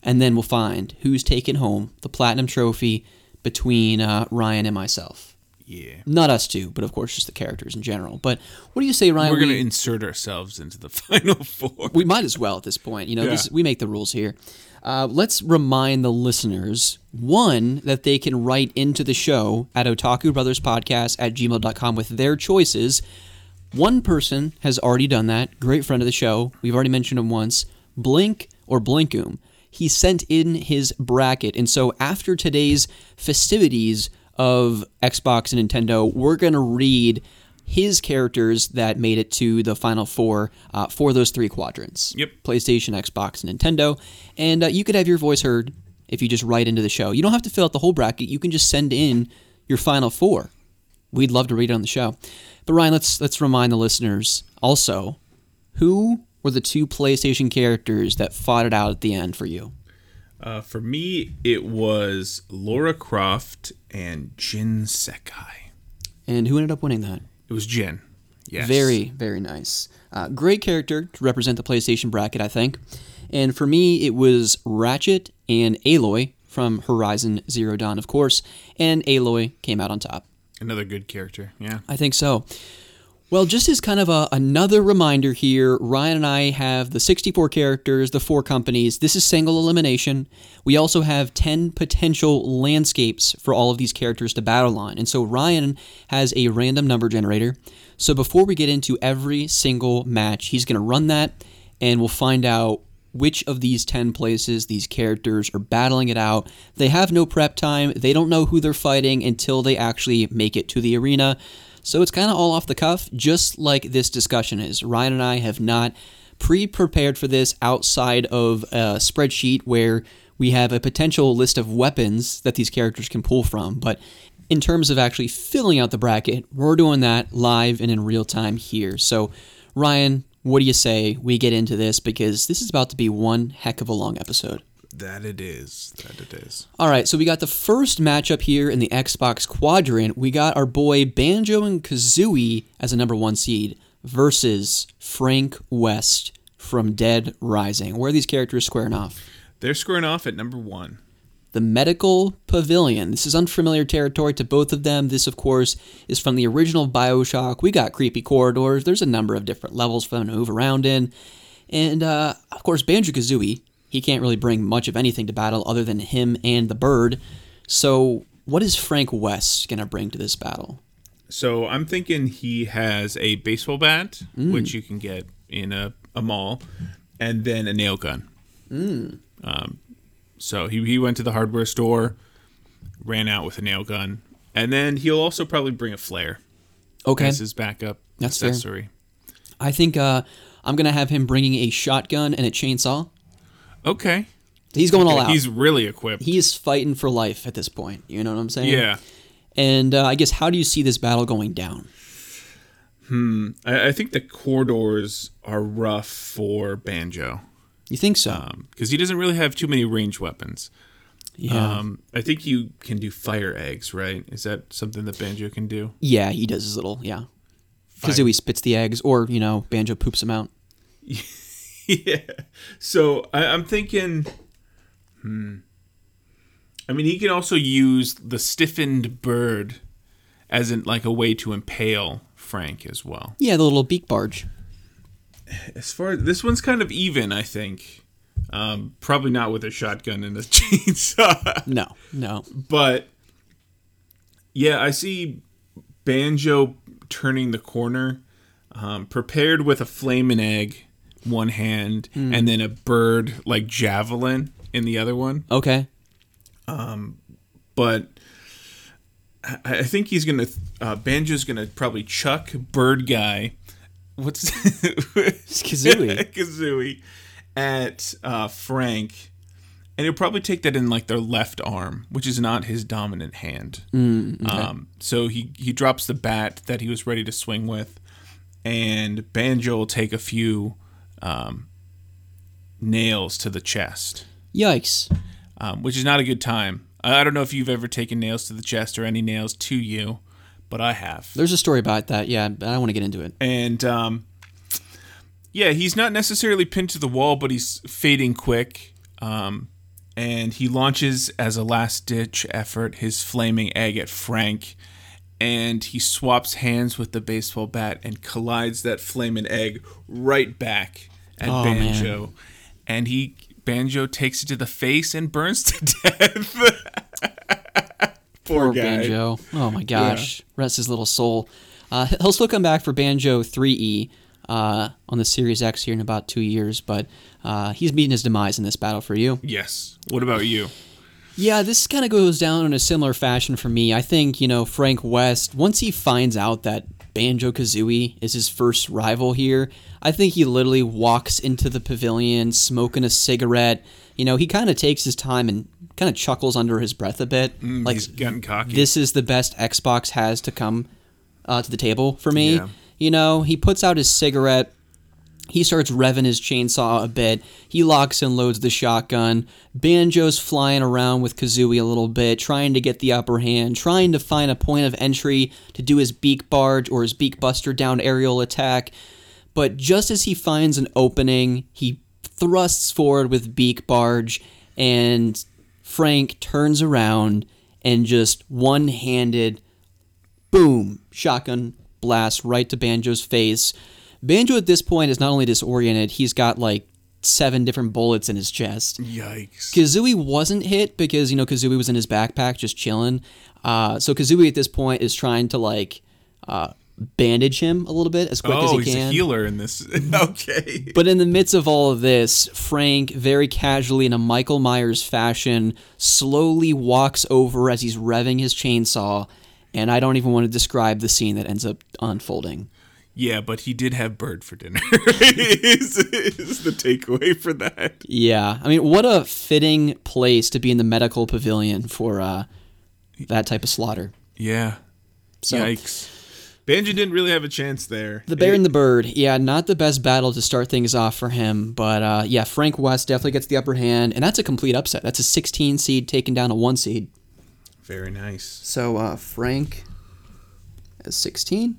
and then we'll find who's taken home the Platinum Trophy between uh, Ryan and myself. Yeah. Not us two, but of course, just the characters in general. But what do you say, Ryan? We're going to we- insert ourselves into the final four. we might as well at this point. You know, this, we make the rules here. Uh, let's remind the listeners one that they can write into the show at otaku brothers podcast at gmail.com with their choices one person has already done that great friend of the show we've already mentioned him once blink or blinkoom he sent in his bracket and so after today's festivities of xbox and nintendo we're going to read his characters that made it to the final four uh, for those three quadrants. Yep. PlayStation, Xbox, and Nintendo. And uh, you could have your voice heard if you just write into the show. You don't have to fill out the whole bracket. You can just send in your final four. We'd love to read it on the show. But Ryan, let's let's remind the listeners also who were the two PlayStation characters that fought it out at the end for you. Uh, for me, it was Lara Croft and Jin Sakai. And who ended up winning that? It was Jin. Yes. Very, very nice. Uh, great character to represent the PlayStation bracket, I think. And for me, it was Ratchet and Aloy from Horizon Zero Dawn, of course. And Aloy came out on top. Another good character. Yeah. I think so. Well, just as kind of a, another reminder here, Ryan and I have the 64 characters, the four companies. This is single elimination. We also have 10 potential landscapes for all of these characters to battle on. And so Ryan has a random number generator. So before we get into every single match, he's going to run that and we'll find out which of these 10 places these characters are battling it out. They have no prep time. They don't know who they're fighting until they actually make it to the arena. So it's kind of all off the cuff, just like this discussion is. Ryan and I have not pre prepared for this outside of a spreadsheet where we have a potential list of weapons that these characters can pull from. But in terms of actually filling out the bracket, we're doing that live and in real time here. So, Ryan, what do you say we get into this? Because this is about to be one heck of a long episode. That it is. That it is. All right, so we got the first matchup here in the Xbox quadrant. We got our boy Banjo and Kazooie as a number one seed versus Frank West from Dead Rising. Where are these characters squaring off? They're squaring off at number one. The Medical Pavilion. This is unfamiliar territory to both of them. This, of course, is from the original Bioshock. We got creepy corridors. There's a number of different levels for them to move around in. And, uh, of course, Banjo Kazooie he can't really bring much of anything to battle other than him and the bird. So, what is Frank West going to bring to this battle? So, I'm thinking he has a baseball bat, mm. which you can get in a, a mall, and then a nail gun. Mm. Um, so, he, he went to the hardware store, ran out with a nail gun, and then he'll also probably bring a flare. Okay. As his backup That's accessory. Fair. I think uh, I'm going to have him bringing a shotgun and a chainsaw. Okay. He's going all out. He's really equipped. He is fighting for life at this point. You know what I'm saying? Yeah. And uh, I guess how do you see this battle going down? Hmm. I, I think the corridors are rough for Banjo. You think so? Because um, he doesn't really have too many range weapons. Yeah. Um, I think you can do fire eggs, right? Is that something that Banjo can do? Yeah, he does his little, yeah. Kazooie spits the eggs, or, you know, Banjo poops them out. yeah. So I, am thinking, hmm. I mean, he can also use the stiffened bird as in like a way to impale Frank as well. Yeah, the little beak barge. As far as this one's kind of even, I think. Um, probably not with a shotgun and a chainsaw. No, no. But yeah, I see Banjo turning the corner, um, prepared with a flaming egg one hand mm. and then a bird like javelin in the other one. Okay. Um, but I, think he's gonna uh, Banjo's gonna probably chuck bird guy. What's Kazooie? Kazooie at uh, Frank, and he'll probably take that in like their left arm, which is not his dominant hand. Mm, okay. um, so he he drops the bat that he was ready to swing with, and Banjo will take a few um, nails to the chest. Yikes. Um, which is not a good time. I don't know if you've ever taken nails to the chest or any nails to you, but I have. There's a story about that. Yeah, I don't want to get into it. And um, yeah, he's not necessarily pinned to the wall, but he's fading quick. Um, and he launches as a last ditch effort his flaming egg at Frank. And he swaps hands with the baseball bat and collides that flaming egg right back at oh, Banjo, man. and he Banjo takes it to the face and burns to death. Poor, Poor Banjo. Oh my gosh, yeah. rest his little soul. Uh, he'll still come back for Banjo Threeie uh, on the Series X here in about two years, but uh, he's meeting his demise in this battle for you. Yes. What about you? Yeah, this kind of goes down in a similar fashion for me. I think, you know, Frank West, once he finds out that Banjo Kazooie is his first rival here. I think he literally walks into the pavilion smoking a cigarette. You know, he kind of takes his time and kind of chuckles under his breath a bit. Mm, like, he's getting cocky. This is the best Xbox has to come uh, to the table for me. Yeah. You know, he puts out his cigarette he starts revving his chainsaw a bit. He locks and loads the shotgun. Banjo's flying around with Kazooie a little bit, trying to get the upper hand, trying to find a point of entry to do his beak barge or his beak buster down aerial attack. But just as he finds an opening, he thrusts forward with beak barge, and Frank turns around and just one handed, boom, shotgun blast right to Banjo's face Banjo at this point is not only disoriented, he's got like seven different bullets in his chest. Yikes. Kazooie wasn't hit because, you know, Kazooie was in his backpack just chilling. Uh, so Kazooie at this point is trying to like uh, bandage him a little bit as quick oh, as he he's can. a healer in this. okay. But in the midst of all of this, Frank very casually in a Michael Myers fashion slowly walks over as he's revving his chainsaw and I don't even want to describe the scene that ends up unfolding. Yeah, but he did have bird for dinner. is, is the takeaway for that? Yeah, I mean, what a fitting place to be in the medical pavilion for uh, that type of slaughter. Yeah. So Yikes. Banjo didn't really have a chance there. the bear and the bird, yeah, not the best battle to start things off for him, but uh, yeah, Frank West definitely gets the upper hand, and that's a complete upset. That's a 16 seed taking down a one seed. Very nice. So uh, Frank, as 16,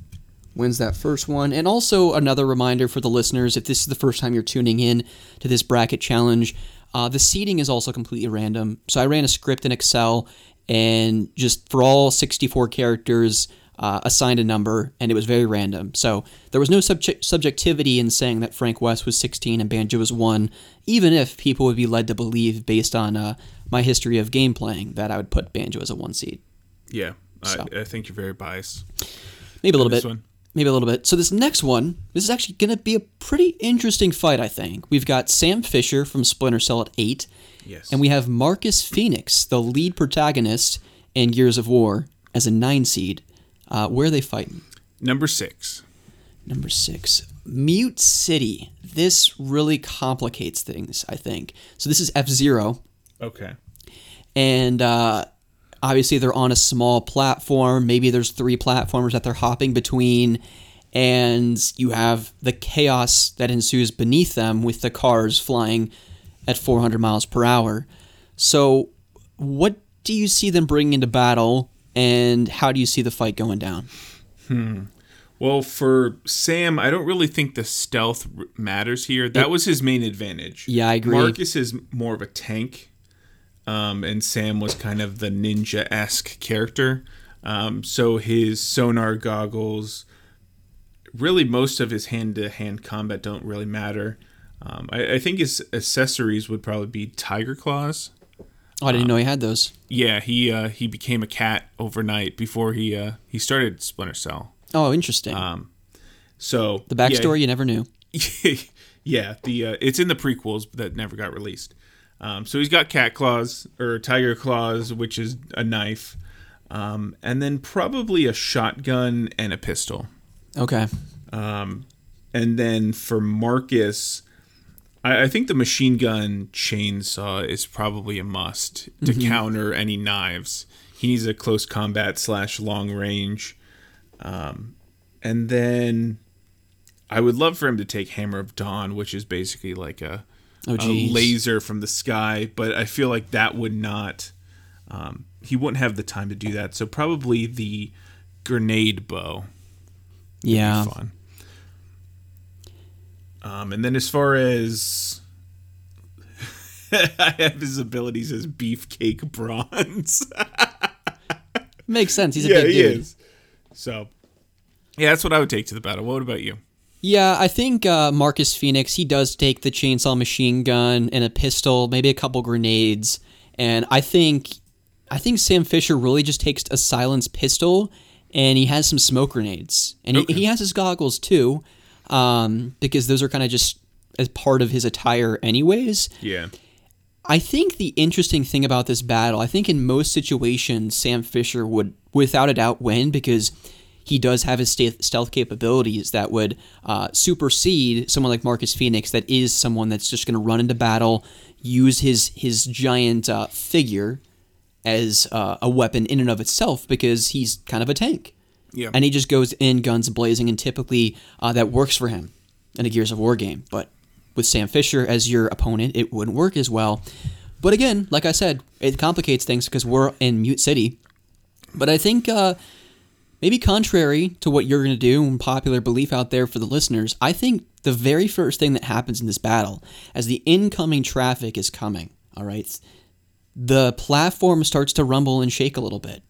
wins that first one. And also another reminder for the listeners, if this is the first time you're tuning in to this bracket challenge, uh, the seeding is also completely random. So I ran a script in Excel and just for all 64 characters, uh, assigned a number, and it was very random. So there was no subject- subjectivity in saying that Frank West was 16 and Banjo was 1, even if people would be led to believe, based on uh, my history of game playing, that I would put Banjo as a 1 seed. Yeah. So. I, I think you're very biased. Maybe a little bit. one. Maybe a little bit. So this next one, this is actually going to be a pretty interesting fight, I think. We've got Sam Fisher from Splinter Cell at 8, Yes. and we have Marcus Phoenix, the lead protagonist in Gears of War, as a 9 seed. Uh, where are they fighting? Number six. Number 6. Mute City. This really complicates things, I think. So this is F-Zero, Okay. and uh, obviously they're on a small platform. Maybe there's three platformers that they're hopping between, and you have the chaos that ensues beneath them with the cars flying at 400 miles per hour. So, what do you see them bringing into battle, and how do you see the fight going down? Hmm. Well, for Sam, I don't really think the stealth matters here. That was his main advantage. Yeah, I agree. Marcus is more of a tank, um, and Sam was kind of the ninja esque character. Um, so his sonar goggles, really, most of his hand to hand combat don't really matter. Um, I, I think his accessories would probably be tiger claws. Oh, I didn't know he had those. Yeah, he uh, he became a cat overnight before he uh, he started Splinter Cell. Oh, interesting. So the yeah, backstory you never knew. yeah, the uh, it's in the prequels that never got released. Um, so he's got cat claws or tiger claws, which is a knife, um, and then probably a shotgun and a pistol. Okay. And then for Marcus, I, I think the machine gun chainsaw is probably a must to counter any knives. He needs a close combat slash long range. Um, and then I would love for him to take Hammer of Dawn, which is basically like a, Oh, a laser from the sky, but I feel like that would not. Um, he wouldn't have the time to do that. So probably the grenade bow Yeah. fun. Um, and then as far as I have his abilities as Beefcake Bronze. Makes sense. He's a yeah, big he dude. is. So, yeah, that's what I would take to the battle. What about you? Yeah, I think uh, Marcus Phoenix he does take the chainsaw machine gun and a pistol, maybe a couple grenades, and I think I think Sam Fisher really just takes a silenced pistol and he has some smoke grenades, and he, he has his goggles too, um, because those are kind of just as part of his attire, anyways. Yeah. I think the interesting thing about this battle, I think in most situations, Sam Fisher would, without a doubt, win because he does have his stealth capabilities that would uh, supersede someone like Marcus Phoenix, that is someone that's just going to run into battle, use his his giant uh, figure as uh, a weapon in and of itself because he's kind of a tank. Yeah. And he just goes in guns blazing, and typically uh, that works for him in a Gears of War game. But with Sam Fisher as your opponent, it wouldn't work as well. But again, like I said, it complicates things because we're in Mute City. But I think uh, maybe contrary to what you're going to do and popular belief out there for the listeners, I think the very first thing that happens in this battle, as the incoming traffic is coming, all right, the platform starts to rumble and shake a little bit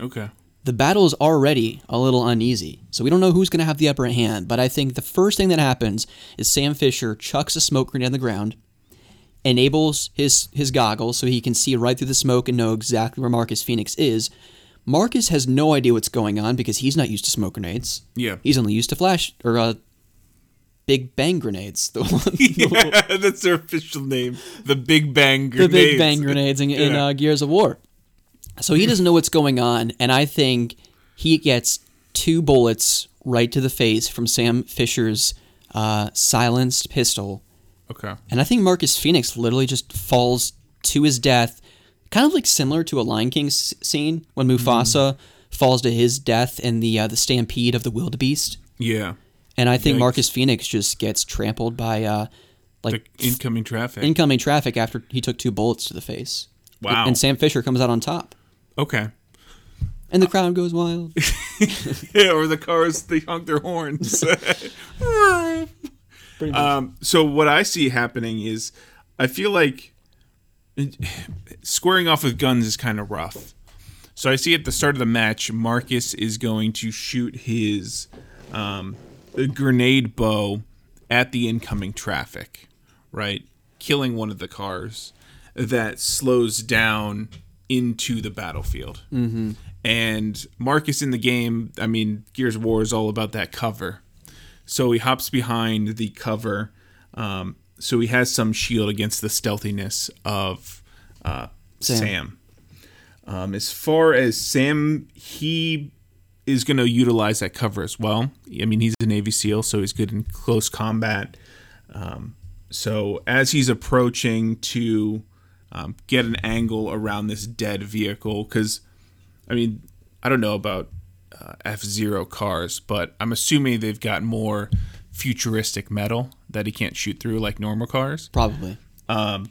Okay. the battle is already a little uneasy. So we don't know who's going to have the upper hand, but I think the first thing that happens is Sam Fisher chucks a smoke grenade on the ground, enables his his goggles so he can see right through the smoke and know exactly where Marcus Phoenix is. Marcus has no idea what's going on because he's not used to smoke grenades. Yeah. He's only used to flash or uh, big bang grenades. The, one- yeah, that's their official name. The Big Bang grenades. the big bang grenades in, in uh, Gears of War. So he doesn't know what's going on, and I think he gets two bullets right to the face from Sam Fisher's uh, silenced pistol. Okay. And I think Marcus Phoenix literally just falls to his death, kind of like similar to a Lion King s- scene when Mufasa falls to his death in the uh, the stampede of the wildebeest. Yeah. And I think Yikes. Marcus Phoenix just gets trampled by uh, The like incoming traffic. incoming traffic after he took two bullets to the face. Wow. And Sam Fisher comes out on top, okay. and the crowd goes wild. Yeah, or the cars they honk their horns. um, so what I see happening is, I feel like squaring off with guns is kind of rough. So I see at the start of the match, Marcus is going to shoot his um, grenade bow at the incoming traffic, right, killing one of the cars that slows down into the battlefield. Mm-hmm. And Marcus in the game, I mean, Gears of War is all about that cover. So he hops behind the cover. Um, so he has some shield against the stealthiness of uh, Sam. Sam. Um, as far as Sam, he is going to utilize that cover as well. I mean, he's a Navy SEAL, so he's good in close combat. Um, so as he's approaching to um, get an angle around this dead vehicle, because I mean, I don't know about uh, F Zero cars, but I'm assuming they've got more futuristic metal that he can't shoot through like normal cars. Probably. Um,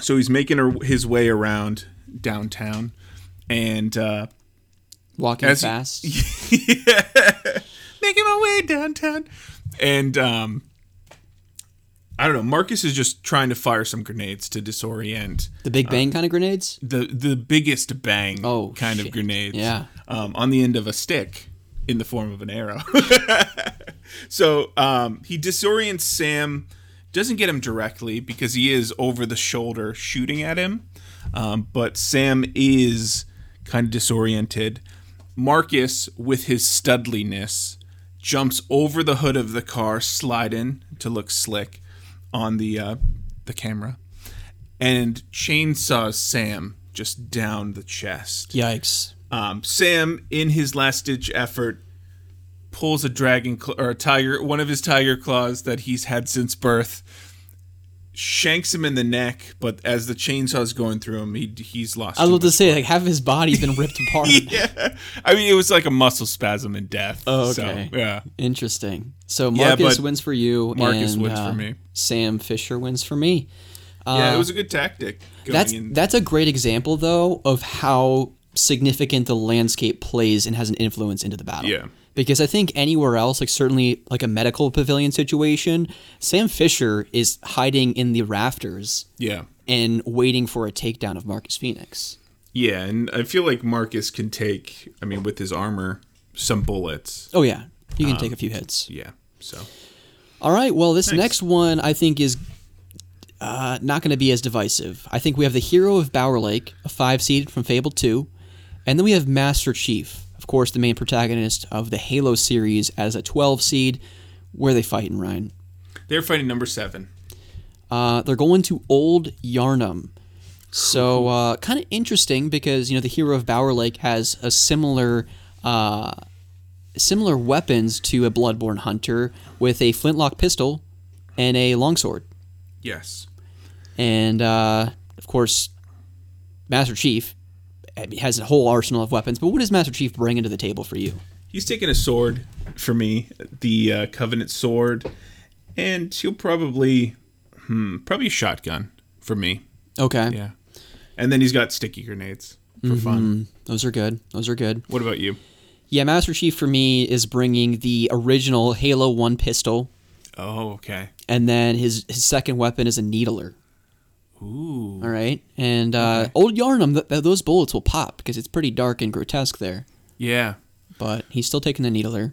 So he's making a, his way around downtown, and uh, Walking As fast. making my way downtown, and um, I don't know. Marcus is just trying to fire some grenades to disorient the Big Bang kind of grenades. the the biggest bang Oh, kind of grenades. Yeah. Um, on the end of a stick in the form of an arrow. so um, he disorients Sam. Doesn't get him directly because he is over the shoulder shooting at him. Um, but Sam is kind of disoriented. Marcus, with his studliness, jumps over the hood of the car, sliding to look slick on the uh, the camera, and chainsaws Sam just down the chest. Yikes. Um, Sam, in his last ditch effort, pulls a dragon cl- or a tiger, one of his tiger claws that he's had since birth, shanks him in the neck. But as the chainsaw's going through him, he he's lost. I was about to say, like, half of his body's been ripped apart. yeah. I mean, it was like a muscle spasm and death. Oh, So, okay. yeah. Interesting. So Marcus but wins for you. Marcus and, wins for uh, me. Sam Fisher wins for me. yeah, it was a good tactic. That's in. that's a great example though of how significant the landscape plays and has an influence into the battle. Yeah. Because I think anywhere else, like certainly like a medical pavilion situation, Sam Fisher is hiding in the rafters yeah. and waiting for a takedown of Marcus Phoenix. Yeah, and I feel like Marcus can take, I mean, with his armor, some bullets. Oh yeah, he Um, can take a few hits. Yeah. So, All right. Well, this Nice. next one I think is uh, not going to be as divisive. I think we have the hero of Bower Lake, a five seed from Fable Two, and then we have Master Chief, of course, the main protagonist of the Halo series, as a twelve seed. Where are they fighting, Ryan? they're fighting number seven. Uh, they're going to Old Yharnam. So uh, kind of interesting because you know the hero of Bower Lake has a similar uh, similar weapons to a Bloodborne hunter with a flintlock pistol and a longsword. Yes. and uh, of course, Master Chief has a whole arsenal of weapons. But what does Master Chief bring into the table for you? He's taking a sword for me, the uh, Covenant sword, and he'll probably, hmm, probably a shotgun for me. Okay, Yeah. And then he's got sticky grenades for fun. those are good. Those are good. What about you? Yeah, Master Chief for me is bringing the original Halo One pistol, Oh, okay. and then his his second weapon is a needler. Ooh. All right, and uh, Old Yharnam, th- th- those bullets will pop because it's pretty dark and grotesque there. Yeah. But he's still taking the needler.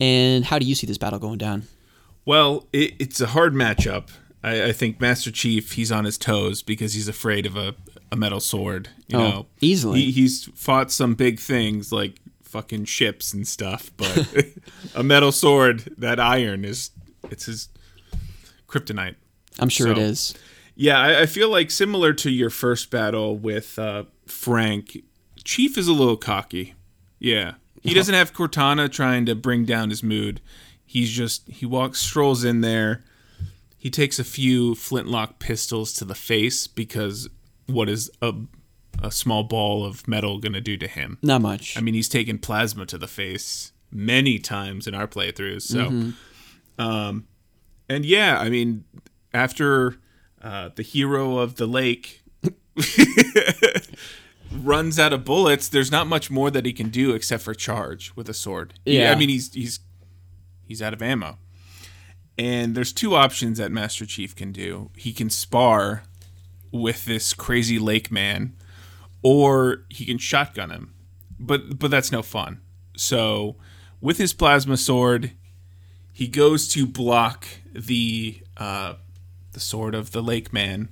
And how do you see this battle going down? Well, it, it's a hard matchup. I, I think Master Chief, he's on his toes because he's afraid of a, a metal sword. You Oh, know, easily. He, he's fought some big things like fucking ships and stuff, but a metal sword, that iron is it's his kryptonite. I'm sure it So- is. Yeah, I, I feel like similar to your first battle with uh, Frank, Chief is a little cocky. Yeah, He doesn't have Cortana trying to bring down his mood. He's just he walks strolls in there. He takes a few flintlock pistols to the face because what is a a small ball of metal going to do to him? Not much. I mean, he's taken plasma to the face many times in our playthroughs. So, um, and yeah, I mean, after uh, the hero of the lake runs out of bullets, there's not much more that he can do except for charge with a sword. Yeah. I mean, he's he's he's out of ammo. And there's two options that Master Chief can do. He can spar with this crazy lake man, or he can shotgun him. But but that's no fun. So with his plasma sword, he goes to block the uh, the sword of the lake man,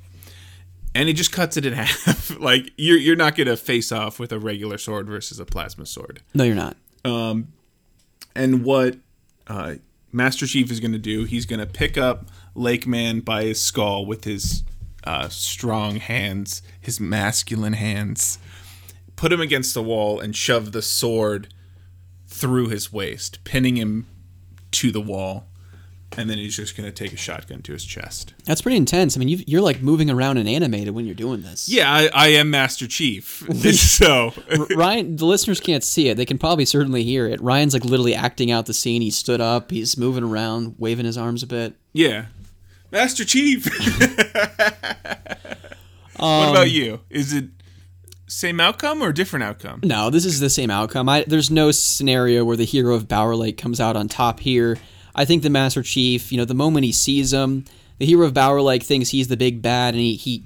and he just cuts it in half. like you're you're not gonna face off with a regular sword versus a plasma sword. no, you're not. And what uh, Master Chief is going to do, he's going to pick up Lake Man by his skull with his uh, strong hands, his masculine hands, put him against the wall, and shove the sword through his waist, pinning him to the wall. And then he's just going to take a shotgun to his chest. That's pretty intense. I mean, you you're like moving around and animated when you're doing this. Yeah, I, I am Master Chief. so, Ryan, the listeners can't see it. They can probably certainly hear it. Ryan's like literally acting out the scene. He stood up. He's moving around, waving his arms a bit. yeah. Master Chief. what about um, you? Is it same outcome or different outcome? No, this is the same outcome. I, there's no scenario where the hero of Bower Lake comes out on top here. I think the Master Chief, you know, the moment he sees him, the hero of Bower Lake thinks he's the big bad, and he he,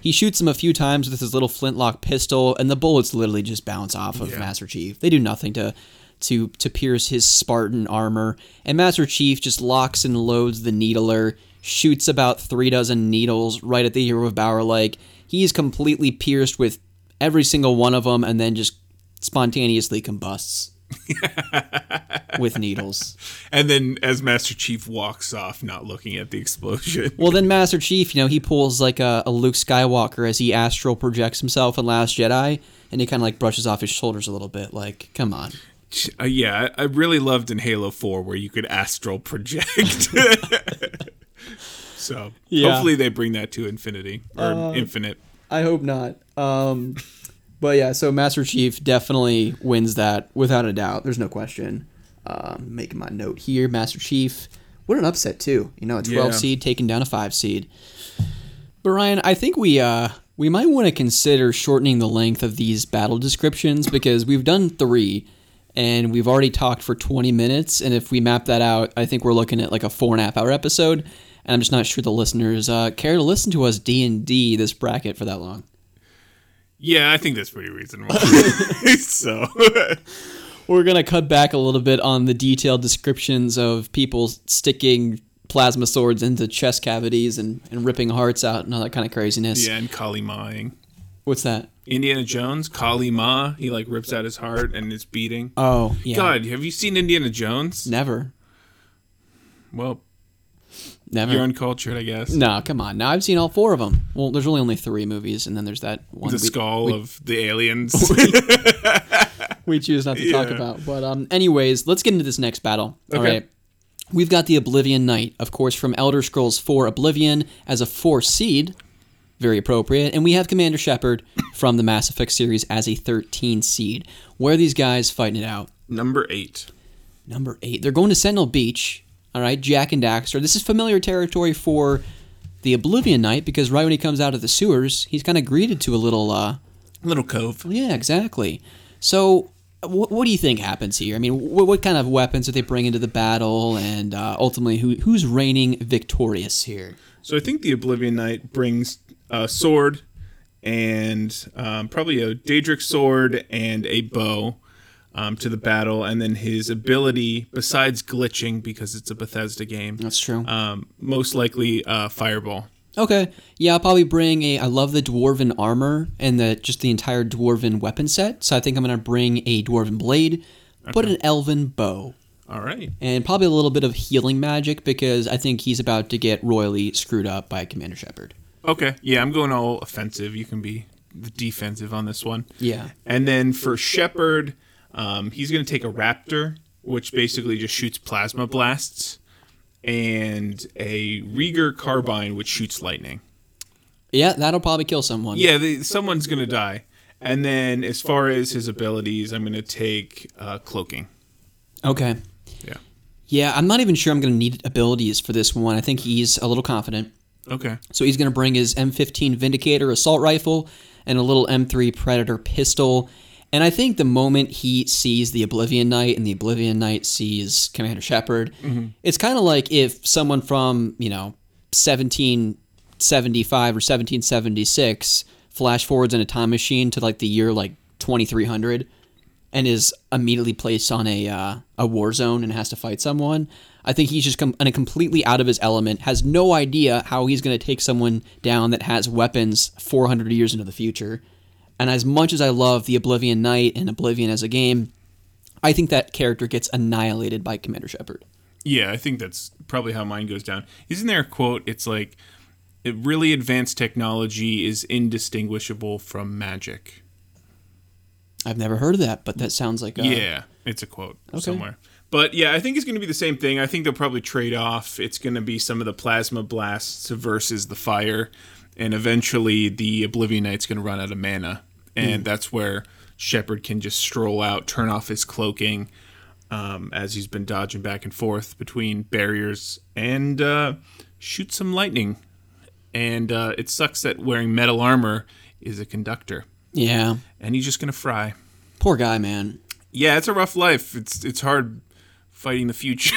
he shoots him a few times with his little flintlock pistol, and the bullets literally just bounce off of Yeah. Master Chief. They do nothing to to to pierce his Spartan armor, and Master Chief just locks and loads the needler, shoots about three dozen needles right at the hero of Bower Lake. He's completely pierced with every single one of them, and then just spontaneously combusts with needles. And then as Master Chief walks off, not looking at the explosion. Well, then Master Chief, you know, he pulls like a, a Luke Skywalker as he astral projects himself in Last Jedi, and he kind of like brushes off his shoulders a little bit. Like, come on. Uh, yeah, I really loved in Halo 4 where you could astral project. so Yeah. hopefully they bring that to Infinity or Infinite. I hope not. Um, but yeah, so Master Chief definitely wins that without a doubt. There's no question. Um, making my note here, Master Chief. What an upset too. You know, a 12 Yeah. seed taking down a five seed. But Ryan, I think we uh we might want to consider shortening the length of these battle descriptions because we've done three, and we've already talked for 20 minutes. And if we map that out, I think we're looking at like a four and a half hour episode. And I'm just not sure the listeners uh, care to listen to us D and D this bracket for that long. Yeah, I think that's pretty reasonable. so We're gonna cut back a little bit on the detailed descriptions of people sticking plasma swords into chest cavities and, and ripping hearts out and all that kind of craziness. yeah, and Kali Maing. What's that? Indiana Jones, Kali Ma, he like rips out his heart and it's beating. Oh, yeah. God, have you seen Indiana Jones? Never. Well, Never. you're uncultured, I guess. no, come on. Now I've seen all four of them. Well, there's really only three movies, and then there's that one the we- skull we, of the aliens. we choose not to talk Yeah. about. But um, anyways, let's get into this next battle. All Okay. right. We've got the Oblivion Knight, of course, from Elder Scrolls 4 Oblivion as a 4 seed. Very appropriate. And we have Commander Shepard from the Mass Effect series as a 13 seed. Where are these guys fighting it out? Number eight. Number 8. They're going to Sentinel Beach. All right, Jak and Daxter. This is familiar territory for the Oblivion Knight because right when he comes out of the sewers, he's kind of greeted to a little uh, Little cove. yeah, exactly. So, wh- what do you think happens here? I mean, wh- what kind of weapons do they bring into the battle, and uh, ultimately, who who's reigning victorious here? So I think the Oblivion Knight brings a sword and um, probably a Daedric sword and a bow um, to the battle, and then his ability, besides glitching because it's a Bethesda game, That's true. um, most likely uh, Fireball. Okay, yeah, I'll probably bring a. I love the dwarven armor and the just the entire dwarven weapon set. So I think I'm gonna bring a dwarven blade, put an elven bow, All right. and probably a little bit of healing magic because I think he's about to get royally screwed up by Commander Shepard. Okay. Yeah, I'm going all offensive. You can be the defensive on this one. Yeah. And then for Shepard, Um, he's going to take a Raptor, which basically just shoots plasma blasts, and a Reegar carbine, which shoots lightning. Yeah, that'll probably kill someone. Yeah, they, someone's going to die. And then as far as his abilities, I'm going to take uh, cloaking. Okay. Yeah. Yeah, I'm not even sure I'm going to need abilities for this one. I think he's a little confident. Okay. So he's going to bring his M15 Vindicator assault rifle and a little M3 Predator pistol. And I think the moment he sees the Oblivion Knight and the Oblivion Knight sees Commander Shepard, it's kind of like if someone from, you know, 1775 or 1776 flash forwards in a time machine to like the year like 2300 and is immediately placed on a uh, a war zone and has to fight someone. I think he's just com- completely out of his element, has no idea how he's going to take someone down that has weapons 400 years into the future. And as much as I love the Oblivion Knight and Oblivion as a game, I think that character gets annihilated by Commander Shepard. Yeah, I think that's probably how mine goes down. Isn't there a quote? It's like, it really advanced technology is indistinguishable from magic. I've never heard of that, but that sounds like a, Yeah, it's a quote somewhere. But yeah, I think it's going to be the same thing. I think they'll probably trade off. It's going to be some of the plasma blasts versus the fire, and eventually the Oblivion Knight's going to run out of mana, and that's where Shepard can just stroll out, turn off his cloaking, um, as he's been dodging back and forth between barriers, and uh, shoot some lightning. And uh, it sucks that wearing metal armor is a conductor, yeah. and he's just going to fry. Poor guy, man. Yeah, it's a rough life. It's it's hard fighting the future.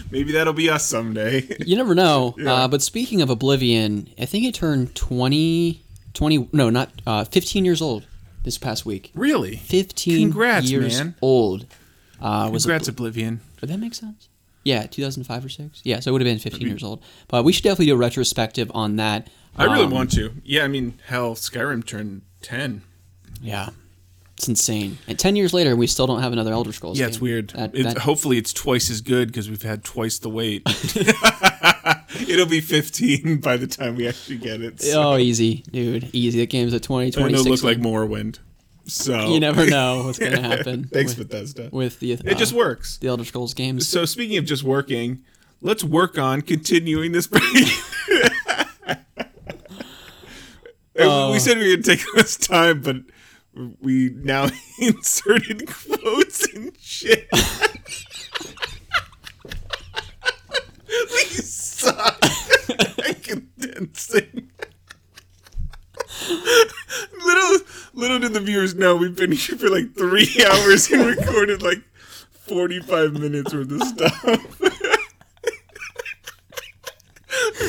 Maybe that'll be us someday. You never know. Uh, but speaking of Oblivion, I think it turned 20, 20 no, not uh, 15 years old this past week. really? 15 Congrats, years man. old. Uh, was Congrats, Oblivion. Would that make sense? Yeah, 2005 or 6? Yeah, so it would have been 15 years old. But we should definitely do a retrospective on that. I really Um, want to. Yeah, I mean, hell, Skyrim turned ten. Yeah. It's insane. And 10 years later, we still don't have another Elder Scrolls Yeah, game. it's weird. That- that- hopefully, it's twice as good because we've had twice the wait. It'll be fifteen by the time we actually get it. So. oh, easy, dude. Easy. That game's at 20, and it'll 26. look like Morrowind. So You never know what's going to happen. Thanks, with, Bethesda. with the, it just uh, works. the Elder Scrolls games. So speaking of just working, let's work on continuing this break. we said we were gonna take this time, but we now inserted quotes and shit. we suck at condensing. little, little did the viewers know we've been here for like three hours and recorded like forty-five minutes worth of stuff.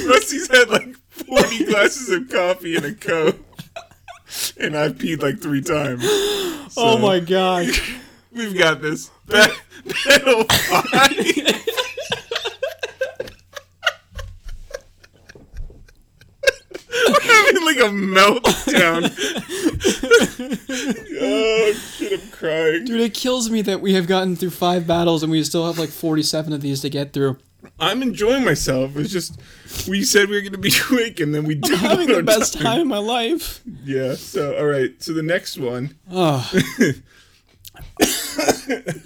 Rusty's had like 40 glasses of coffee and a Coke. And I've peed like three times. oh my god. We've got this. Battle 5. We're having like a meltdown. oh, shit, I'm crying. Dude, it kills me that we have gotten through five battles and we still have like 47 of these to get through. I'm enjoying myself. It's just, we said we were going to be quick and then we did Having the best time of my life. Yeah, so, all right. So the next one.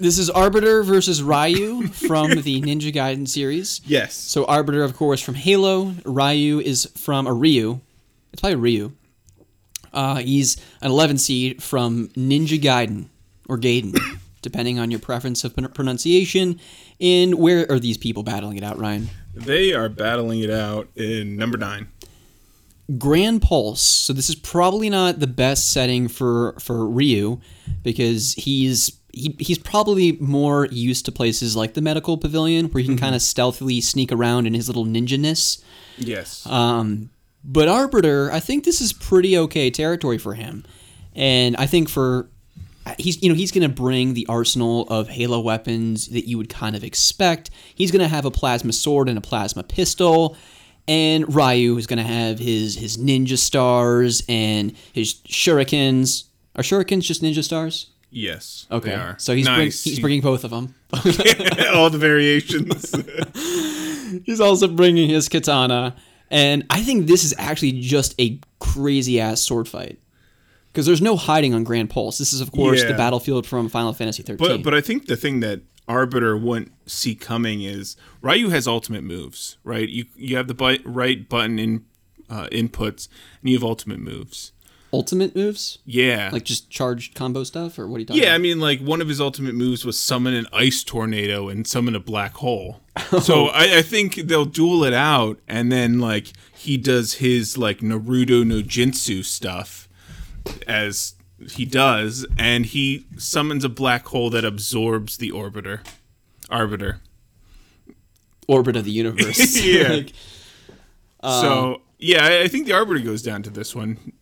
This is Arbiter versus Ryu from the Ninja Gaiden series. Yes. So Arbiter, of course, from Halo. Ryu is from a Ryu. It's probably Ryu. Uh, he's an 11 seed from Ninja Gaiden or Gaiden, depending on your preference of pronunciation. And where are these people battling it out, Ryan? They are battling it out in number nine. Gran Pulse. So this is probably not the best setting for for Ryu because he's he, he's probably more used to places like the medical pavilion where he can kind of stealthily sneak around in his little ninja-ness. Yes. Um, but Arbiter, I think this is pretty okay territory for him, and I think for Uh, he's you know he's going to bring the arsenal of Halo weapons that you would kind of expect. He's going to have a plasma sword and a plasma pistol, and Ryu is going to have his his ninja stars and his shurikens. Are shurikens just ninja stars? yes. Okay, They are. so he's bring, he's bringing both of them. all the variations. He's also bringing his katana, and I think this is actually just a crazy ass sword fight. Because there's no hiding on Gran Pulse. This is, of course, the battlefield from Final Fantasy 13. But but I think the thing that Arbiter wouldn't see coming is Ryu has ultimate moves, right? You you have the bu- right button in uh, inputs, and you have ultimate moves. Ultimate moves? Yeah, Like just charged combo stuff? Or what are you talking yeah. I mean, like one of his ultimate moves was summon an ice tornado and summon a black hole. So I, I think they'll duel it out, and then like he does his like Naruto no Jinsu stuff as he does, and he summons a black hole that absorbs the orbiter, arbiter. Orbit of the universe. Yeah. Like, Um, so yeah, I, think the arbiter goes down to this one,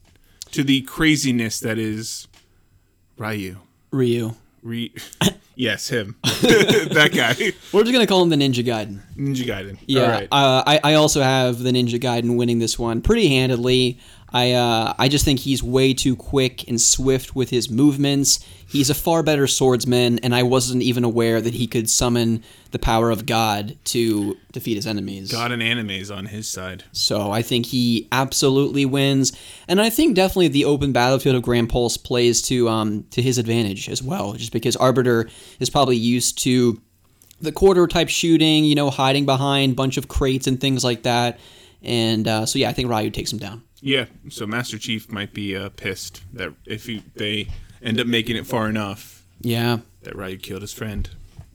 to the craziness that is Ryu. Ryu. Re- yes, him, that guy, We're just going to call him the Ninja Gaiden. Ninja Gaiden. Yeah, All right. uh, I, I also have the Ninja Gaiden winning this one pretty handedly. I uh, I just think he's way too quick and swift with his movements. He's a far better swordsman, and I wasn't even aware that he could summon the power of God to defeat his enemies. God and animes on his side. So I think he absolutely wins, and I think definitely the open battlefield of Gran Pulse plays to um to his advantage as well, just because Arbiter is probably used to the quarter type shooting, you know, hiding behind a bunch of crates and things like that, and uh, so yeah, I think Ryu takes him down. Yeah, so Master Chief might be uh, pissed that if he, they end up making it far enough Yeah, that Ryu killed his friend.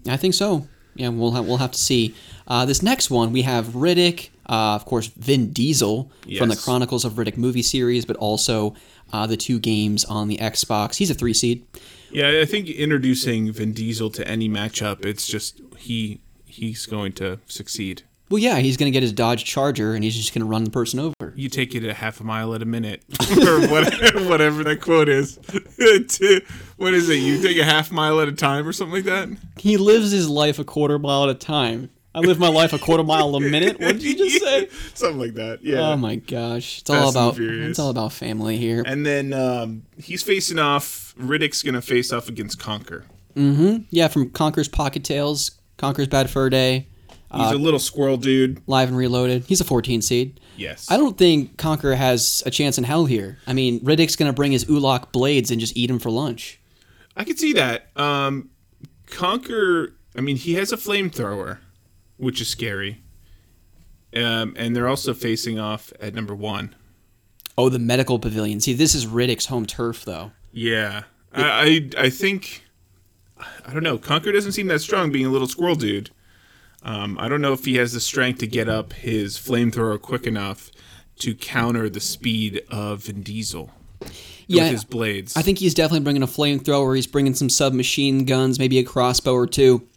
I think so. Yeah, we'll have, we'll have to see. Uh, this next one we have Riddick, uh, of course, Vin Diesel from the Chronicles of Riddick movie series, but also uh, the two games on the Xbox. He's a three seed. Yeah, I think introducing Vin Diesel to any matchup, it's just he he's going to succeed. Well, yeah, he's going to get his Dodge Charger and he's just going to run the person over. You take it at half a mile at a minute, or what, whatever that quote is. what is it? You take a half mile at a time, or something like that. He lives his life a quarter mile at a time. I live my life a quarter mile a minute. What did you just say? something like that. Yeah. Oh my gosh, it's Fast all about it's all about family here. and then um, he's facing off. Riddick's gonna face off against Conker. Mm-hmm. Yeah, from Conker's Pocket Tales, Conker's Bad Fur Day, He's a little squirrel dude. Live and Reloaded. He's a 14 seed. Yes. I don't think Conker has a chance in hell here. I mean, Riddick's going to bring his Ulak blades and just eat him for lunch. I could see that. Um, Conker. I mean, he has a flamethrower, which is scary. Um, and they're also facing off at number one. Oh, the medical pavilion. See, this is Riddick's home turf, though. Yeah, I, I I think I don't know. Conker doesn't seem that strong, being a little squirrel dude. Um, I don't know if he has the strength to get up his flamethrower quick enough to counter the speed of Vin Diesel Yeah, with his blades. I think he's definitely bringing a flamethrower. He's bringing some submachine guns, maybe a crossbow or two.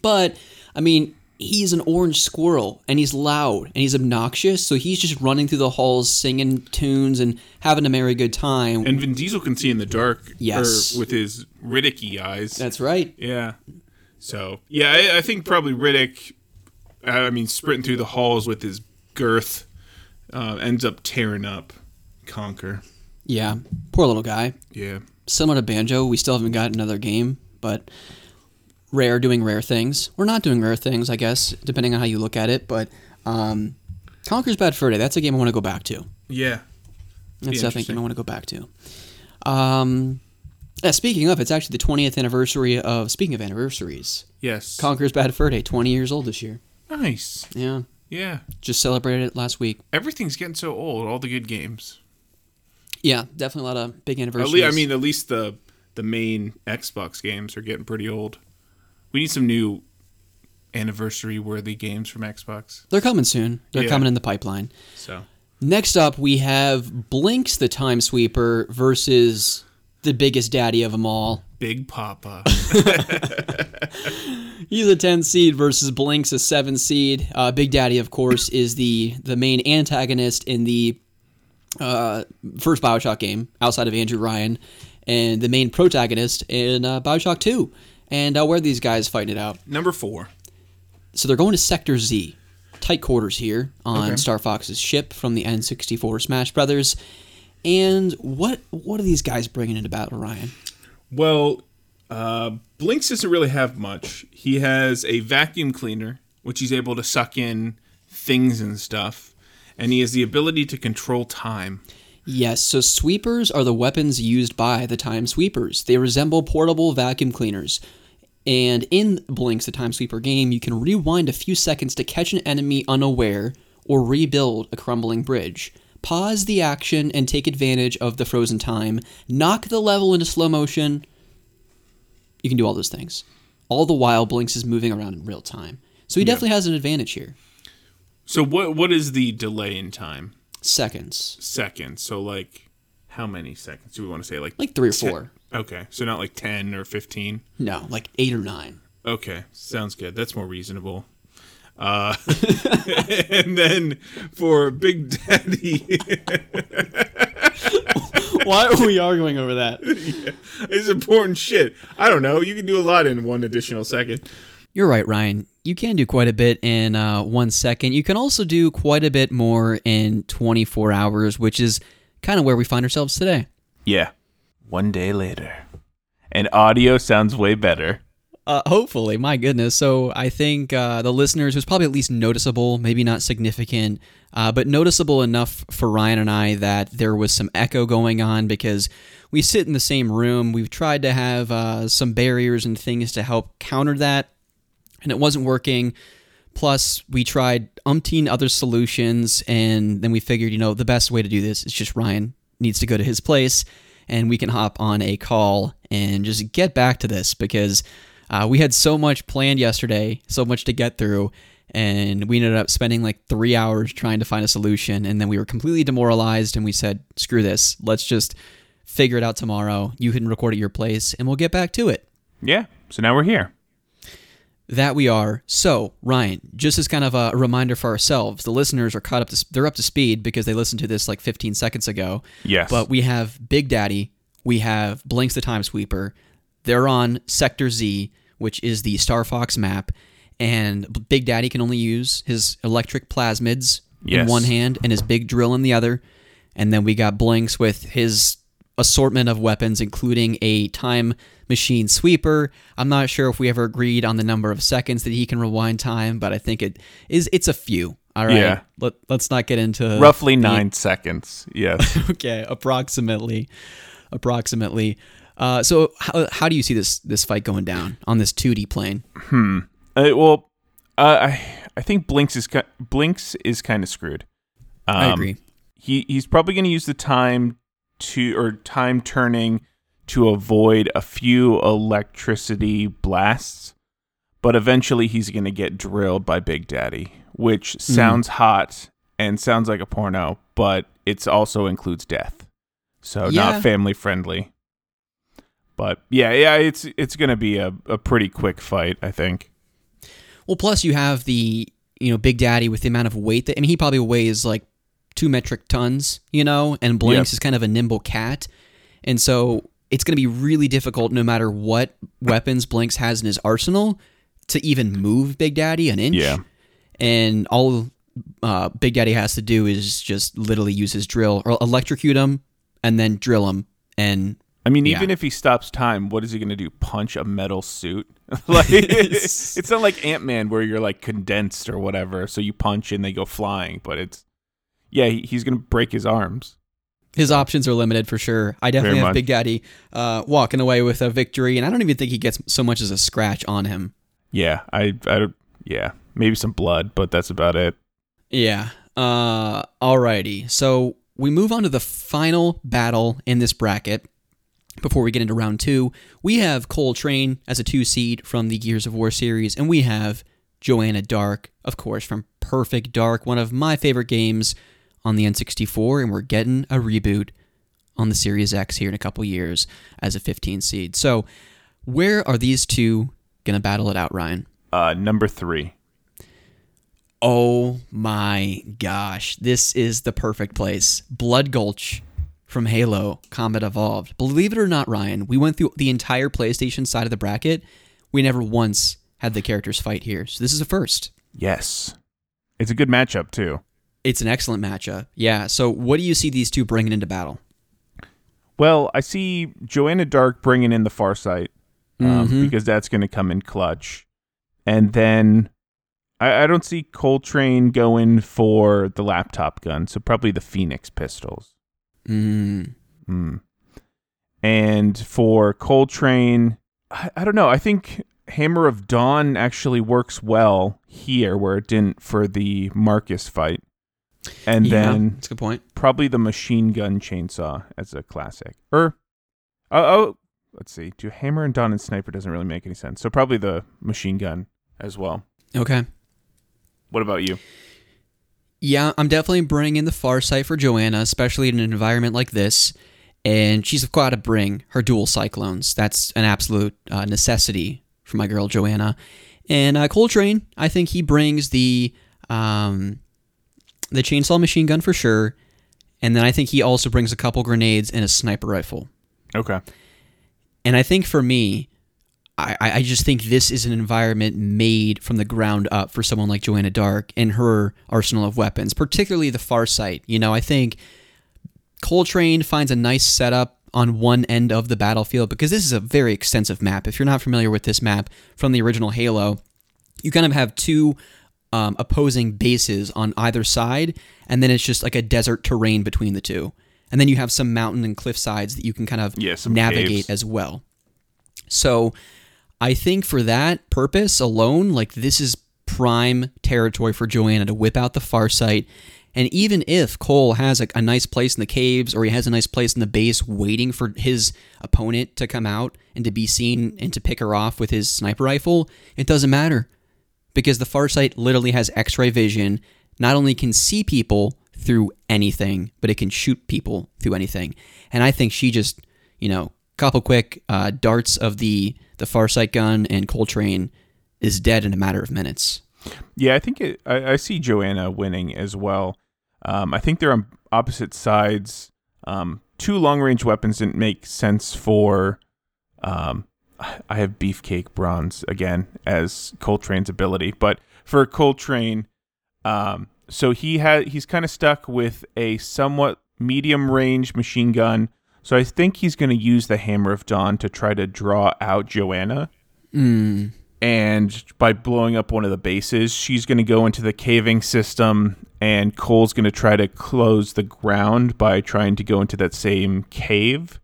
But I mean, he's an orange squirrel, and he's loud and he's obnoxious. So he's just running through the halls, singing tunes and having a merry good time. and Vin Diesel can see in the dark. Yes. or with his Riddicky eyes. That's right. Yeah. So yeah, I, I think probably Riddick. I mean, sprinting through the halls with his girth, uh, ends up tearing up Conker. Yeah, poor little guy. Yeah. Similar to Banjo, we still haven't got another game, but Rare doing rare things. We're not doing rare things, I guess, depending on how you look at it. But um, Conker's Bad Fur Day, that's a game I want to go back to. Yeah. That's definitely a game. I want to go back to. Um, yeah, speaking of, it's actually the 20th anniversary of, speaking of anniversaries, Yes. Conker's Bad Fur Day, 20 years old this year. nice. Yeah, Yeah. just celebrated it last week. Everything's getting so old. All the good games. Yeah, definitely a lot of big At anniversaries. least, I mean, at least the the main Xbox games are getting pretty old. We need some new anniversary worthy games from Xbox. they're coming soon. They're Yeah. coming in the pipeline. So Next up, we have Blinx the Time Sweeper versus the biggest daddy of them all. Big Papa. He's a 10 seed versus Blinx a 7 seed. Uh, Big Daddy, of course, is the, the main antagonist in the uh, first Bioshock game outside of Andrew Ryan, and the main protagonist in uh, Bioshock 2. And uh, where are these guys fighting it out? Number four. So they're going to Sector Z. Tight quarters here on Okay. Star Fox's ship from the N64 Smash Brothers. And what what are these guys bringing into battle, Ryan? Well, uh, Blinx doesn't really have much. He has a vacuum cleaner, which he's able to suck in things and stuff, and he has the ability to control time. Yes, so sweepers are the weapons used by the time sweepers. They resemble portable vacuum cleaners. And in Blinx, the Time Sweeper game, you can rewind a few seconds to catch an enemy unaware or rebuild a crumbling bridge. Pause the action and take advantage of the frozen time. Knock the level into slow motion. You can do all those things. All the while, Blinx is moving around in real time. So he definitely has an advantage here. So what what is the delay in time? Seconds. Seconds. So like how many seconds do we want to say? Like Like three or four. Okay, so not like ten or fifteen. No, like eight or nine. Okay, sounds good. That's more reasonable. Uh, and then for Big Daddy, Why are we arguing over that? it's important shit. I don't know. You can do a lot in one additional second. You're right, Ryan. You can do quite a bit in uh, one second. You can also do quite a bit more in 24 hours, which is kind of where we find ourselves today. Yeah. One day later, and audio sounds way better. Uh, hopefully, my goodness. So I think uh, the listeners was probably at least noticeable, maybe not significant, uh, but noticeable enough for Ryan and I that there was some echo going on because we sit in the same room. We've tried to have uh, some barriers and things to help counter that, and it wasn't working. Plus, we tried umpteen other solutions, and then we figured, you know, the best way to do this is just Ryan needs to go to his place, and we can hop on a call and just get back to this because uh, we had so much planned yesterday, so much to get through, and we ended up spending like three hours trying to find a solution, and then we were completely demoralized, and we said, "Screw this! Let's just figure it out tomorrow. You can record at your place, and we'll get back to it." Yeah. So now we're here. That we are. So, Ryan, just as kind of a reminder for ourselves, the listeners are caught up to they're up to speed because they listened to this like 15 seconds ago. Yes. But we have Big Daddy, we have Blinx the Time Sweeper. They're on Sector Z, which is the Star Fox map, and Big Daddy can only use his electric plasmids in one hand and his big drill in the other. And then we got Blinx with his assortment of weapons, including a time machine sweeper. I'm not sure if we ever agreed on the number of seconds that he can rewind time, but I think it is it's a few. All right. Yeah. Let, let's not get into Roughly the- nine seconds. Yes. okay, approximately, approximately. Uh, so how, how do you see this this fight going down on this 2D plane? Uh, well, uh, I I think Blinx is ki- Blinx is kind of screwed. Um, I agree. He he's probably going to use the time to or time turning to avoid a few electricity blasts, but eventually he's going to get drilled by Big Daddy, which sounds hot and sounds like a porno, but it also includes death, so Yeah. not family friendly. But yeah, yeah, it's it's going to be a, a pretty quick fight, I think. Well, plus you have the you know Big Daddy with the amount of weight that I mean he probably weighs like two metric tons, you know, and Blinx Yep. is kind of a nimble cat, and so it's going to be really difficult no matter what weapons Blinx has in his arsenal to even move Big Daddy an inch. Yeah. and all uh, Big Daddy has to do is just literally use his drill or electrocute him and then drill him and I mean, Yeah. even if he stops time, what is he going to do? Punch a metal suit? like it's, it's not like Ant Man where you're like condensed or whatever. So you punch and they go flying, but it's yeah, he, he's going to break his arms. his options are limited for sure. I definitely Very have much. Big Daddy uh, walking away with a victory, and I don't even think he gets so much as a scratch on him. Yeah, I I don't. Yeah, maybe some blood, but that's about it. Yeah. Uh, alrighty. So we move on to the final battle in this bracket. Before we get into round two, we have Cole Train as a two seed from the Gears of War series, and we have Joanna Dark, of course, from Perfect Dark, one of my favorite games on the N64, and we're getting a reboot on the Series X here in a couple years as a 15 seed. So, where are these two gonna battle it out, Ryan? Uh, number three. Oh my gosh, this is the perfect place. Blood Gulch from Halo Combat Evolved. Believe it or not, Ryan, we went through the entire PlayStation side of the bracket. We never once had the characters fight here. So this is a first. Yes, it's a good matchup too. It's an excellent matchup. Yeah. So what do you see these two bringing into battle? Well, I see Joanna Dark bringing in the Farsight um, because that's going to come in clutch, and then I, I don't see Cole Train going for the laptop gun, so probably the Phoenix pistols. Mm. And for Cole Train, I, I don't know. I think Hammer of Dawn actually works well here, where it didn't for the Marcus fight. And yeah, then that's a good point. probably the machine gun chainsaw as a classic. Or oh, oh let's see. Do Hammer and Dawn and Sniper doesn't really make any sense. So probably the machine gun as well. Okay. What about you? Yeah, I'm definitely bringing in the far sight for Joanna, especially in an environment like this. And she's got to bring her dual cyclones. That's an absolute uh, necessity for my girl Joanna. And uh, Cole Train, I think he brings the um, the chainsaw machine gun for sure. And then I think he also brings a couple grenades and a sniper rifle. Okay. And I think for me, I, I just think this is an environment made from the ground up for someone like Joanna Dark and her arsenal of weapons, particularly the Farsight. You know, I think Cole Train finds a nice setup on one end of the battlefield because this is a very extensive map. If you're not familiar with this map from the original Halo, you kind of have two um, opposing bases on either side, and then it's just like a desert terrain between the two. And then you have some mountain and cliff sides that you can kind of Yeah, navigate caves. as well. So I think for that purpose alone, like this is prime territory for Joanna to whip out the far sight. And even if Cole has a, a nice place in the caves or he has a nice place in the base waiting for his opponent to come out and to be seen and to pick her off with his sniper rifle, it doesn't matter. Because the far sight literally has x ray vision, not only can see people through anything, but it can shoot people through anything. And I think she just, you know, couple quick uh, darts of the the Farsight gun and Cole Train is dead in a matter of minutes. Yeah, I think it, I, I see Joanna winning as well. Um, I think they're on opposite sides. Um, two long range weapons didn't make sense for. Um, I have Beefcake Bronze again as Cole Train's ability, but for Cole Train, um, so he had he's kind of stuck with a somewhat medium range machine gun. So I think he's going to use the Hammer of Dawn to try to draw out Joanna Mm. and by blowing up one of the bases, she's going to go into the caving system, and Cole's going to try to close the ground by trying to go into that same cave.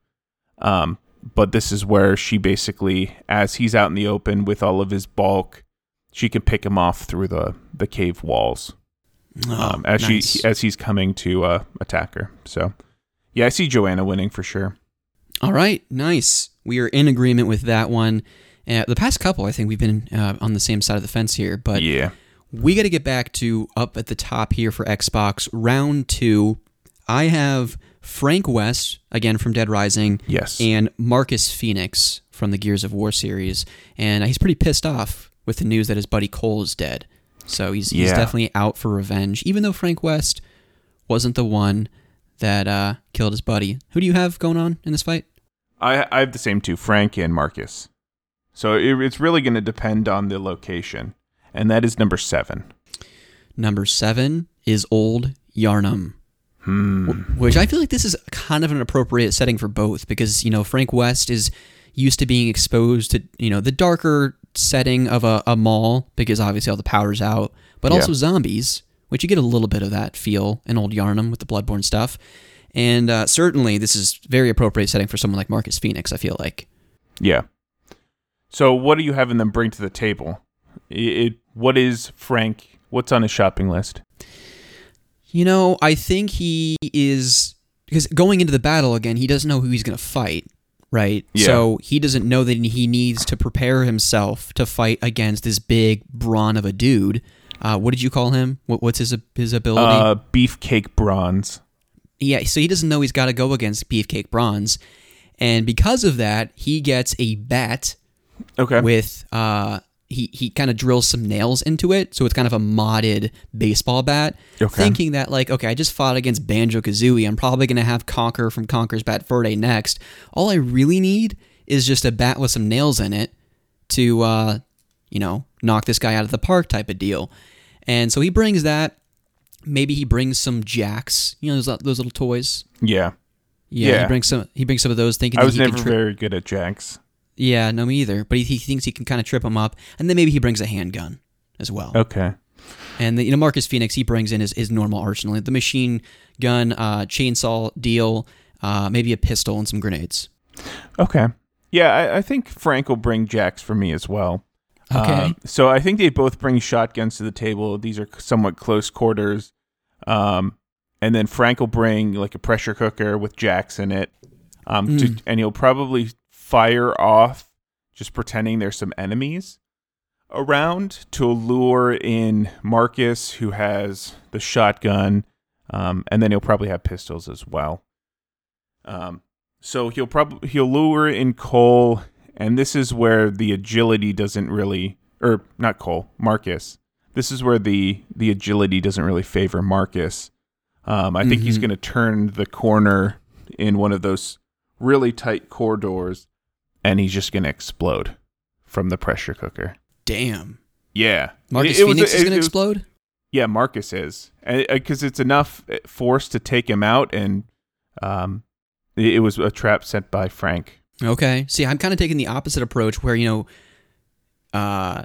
Um, but this is where she basically, as he's out in the open with all of his bulk, she can pick him off through the the cave walls um, as nice. she as he's coming to uh, attack her. So, yeah, I see Joanna winning for sure. All right, nice. We are in agreement with that one. Uh, the past couple, I think we've been uh, on the same side of the fence here, but yeah, we got to get back to up at the top here for Xbox round two. I have Frank West again from Dead Rising, yes, and Marcus Phoenix from the Gears of War series, and he's pretty pissed off with the news that his buddy Cole is dead. So he's he's definitely out for revenge, even though Frank West wasn't the one that uh, killed his buddy. Who do you have going on in this fight? I I have the same two, Frank and Marcus. So it, it's really going to depend on the location, and that is number seven. Number seven is Old Yharnam. Hmm. which I feel like this is kind of an appropriate setting for both because you know Frank West is used to being exposed to you know the darker setting of a, a mall because obviously all the power's out, but Yeah. also zombies, which you get a little bit of that feel in Old Yharnam with the Bloodborne stuff, and uh, certainly this is very appropriate setting for someone like Marcus Phoenix. I feel like. Yeah. So what are you having them bring to the table? It, it what is Frank? What's on his shopping list? You know, I think he is because going into the battle again, he doesn't know who he's going to fight, right? Yeah. So he doesn't know that he needs to prepare himself to fight against this big brawn of a dude. Uh, what did you call him? What, what's his his ability? Uh, beefcake bronze. yeah, so he doesn't know he's got to go against Beefcake Bronze, and because of that, he gets a bat Okay. with uh he he kind of drills some nails into it, so it's kind of a modded baseball bat. Okay. Thinking that like, okay, I just fought against Banjo Kazooie. I'm probably gonna have Conker from Conker's Bad Fur Day next. All I really need is just a bat with some nails in it to uh, you know, knock this guy out of the park type of deal. And so he brings that. Maybe he brings some jacks, you know, those, those little toys. Yeah. Yeah, Yeah. he brings some. He brings some of those, thinking I was he never can tri- very good at jacks. yeah, no, me either. But he, he thinks he can kind of trip him up, and then maybe he brings a handgun as well. Okay. And the, you know Marcus Phoenix, he brings in his, his normal arsenal, the machine gun, uh, chainsaw deal, uh, maybe a pistol and some grenades. Okay. Yeah, I, I think Frank will bring jacks for me as well. Okay. Um, so I think they both bring shotguns to the table. These are somewhat close quarters. Um, and then Frank will bring like a pressure cooker with jacks in it. Um, to, and he'll probably fire off just pretending there's some enemies around to lure in Marcus, who has the shotgun. Um, and then he'll probably have pistols as well. Um, so he'll probably he'll lure in Cole, and this is where the agility doesn't really, or not Cole, Marcus. This is where the the agility doesn't really favor Marcus. Um, I think he's going to turn the corner in one of those really tight corridors, and he's just going to explode from the pressure cooker. Damn. Yeah, Marcus It- it was- Phoenix is going to was- explode? yeah, Marcus is because it's enough uh, force to take him out, and um, it, it was a trap set by Frank. Okay. See, I'm kind of taking the opposite approach where, you know, uh,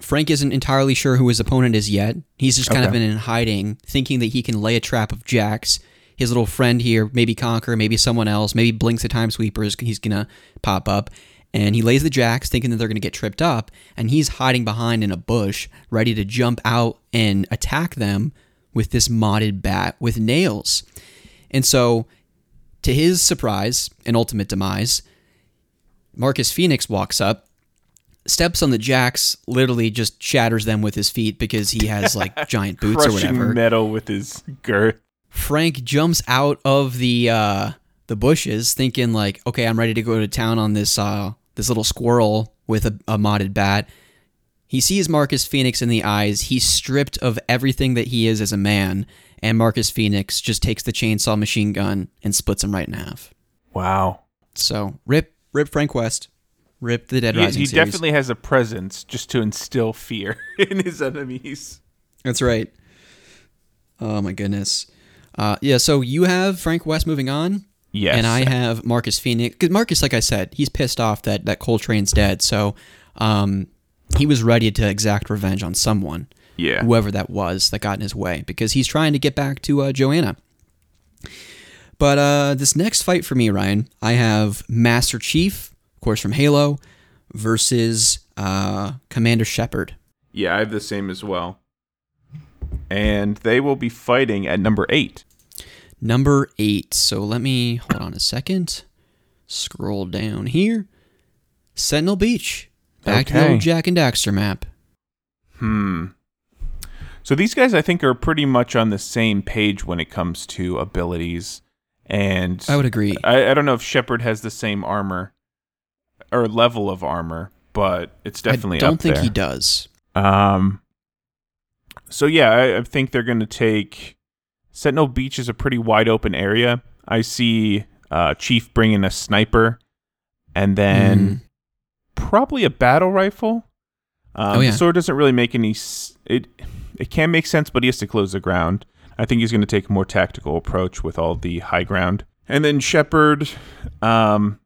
Frank isn't entirely sure who his opponent is yet. He's just kind of been in hiding, thinking that he can lay a trap of jacks. His little friend here, maybe Conker, maybe someone else, maybe Blinx the Time Sweeper is he's gonna pop up. And he lays the jacks, thinking that they're gonna get tripped up, and he's hiding behind in a bush, ready to jump out and attack them with this modded bat with nails. And so, to his surprise and ultimate demise, Marcus Phoenix walks up, steps on the jacks, literally just shatters them with his feet because he has like giant boots or whatever. metal with his girth. Frank jumps out of the uh, the bushes, thinking like, "Okay, I'm ready to go to town on this uh, this little squirrel with a, a modded bat." He sees Marcus Phoenix in the eyes. He's stripped of everything that he is as a man, and Marcus Phoenix just takes the chainsaw machine gun and splits him right in half. Wow. So rip, rip Frank West, rip the Dead He, Rising he series. definitely has a presence just to instill fear in his enemies. That's right. Oh my goodness. Uh, yeah, so you have Frank West moving on. Yes. And I have Marcus Phoenix. Because Marcus, like I said, he's pissed off that, that Cole Train's dead. So um, he was ready to exact revenge on someone, Yeah. whoever that was that got in his way, because he's trying to get back to uh, Joanna. But uh, this next fight for me, Ryan, I have Master Chief, of course, from Halo, versus uh, Commander Shepard. Yeah, I have the same as well. And they will be fighting at number eight. Number eight. So let me hold on a second. Scroll down here. Sentinel Beach. Back to the old Jak and Daxter map. Hmm. So these guys, I think, are pretty much on the same page when it comes to abilities. And I would agree. I, I don't know if Shepard has the same armor or level of armor, but it's definitely I don't think there. he does. Um. So yeah, I, I think they're going to take Sentinel Beach is a pretty wide open area. I see uh, Chief bringing a sniper, and then Mm. probably a battle rifle. Um, Oh, yeah. The sword doesn't really make any. s- It it can make sense, but he has to close the ground. I think he's going to take a more tactical approach with all the high ground, and then Shepard, um,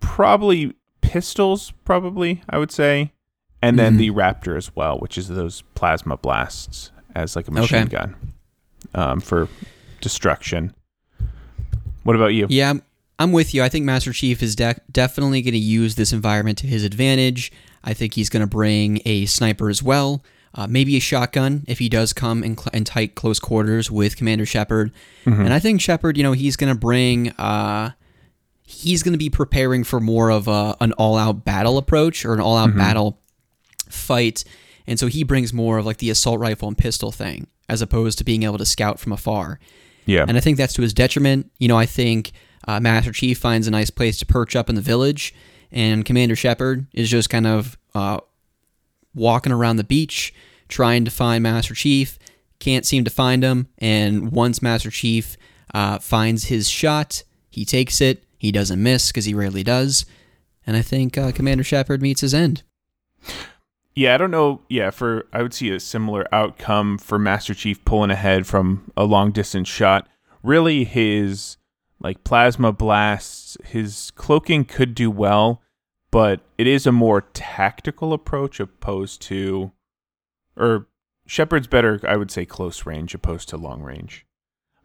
probably pistols. Probably I would say and then Mhm. the Raptor as well, which is those plasma blasts as like a machine Okay. gun um, for destruction. What about you? Yeah, I'm- I'm with you. I think Master Chief is de- definitely going to use this environment to his advantage. I think he's going to bring a sniper as well. Uh, maybe a shotgun if he does come in, cl- in tight close quarters with Commander Shepard. And I think Shepard, you know, he's going to bring. Uh, he's going to be preparing for more of a, an all-out battle approach or an all-out battle fight, and so he brings more of like the assault rifle and pistol thing as opposed to being able to scout from afar. Yeah, And I think that's to his detriment. You know, I think uh, Master Chief finds a nice place to perch up in the village, and Commander Shepard is just kind of uh, walking around the beach trying to find Master Chief. Can't seem to find him, and once Master Chief uh, finds his shot, he takes it. He doesn't miss because he rarely does. And I think uh, Commander Shepard meets his end. yeah. I don't know. Yeah, for I would see a similar outcome for Master Chief pulling ahead from a long distance shot. Really, his like plasma blasts, his cloaking could do well, but it is a more tactical approach opposed to, or Shepard's better, I would say, close range opposed to long range.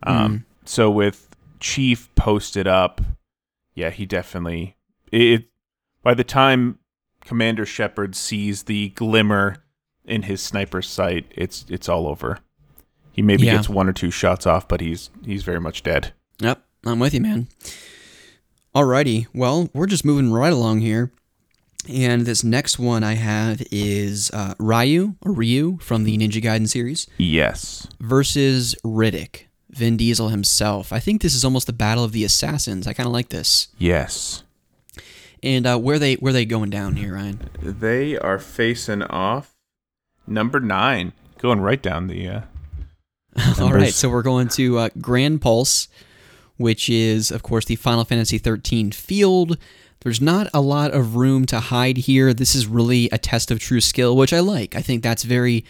Um, so with Chief posted up, yeah, he definitely it. By the time Commander Shepard sees the glimmer in his sniper's sight, it's it's all over. He maybe Yeah. gets one or two shots off, but he's he's very much dead. Yep, I'm with you, man. Alrighty, well, we're just moving right along here. And this next one I have is uh, Ryu, or Ryu, from the Ninja Gaiden series, Yes. versus Riddick, Vin Diesel himself. I think this is almost the battle of the assassins. I kind of like this. Yes. And uh, where they where they going down here, Ryan? They are facing off number nine, going right down the. Uh, All right, so we're going to uh, Gran Pulse, which is, of course, the Final Fantasy 13 field. There's not a lot of room to hide here. This is really a test of true skill, which I like. I think that's very,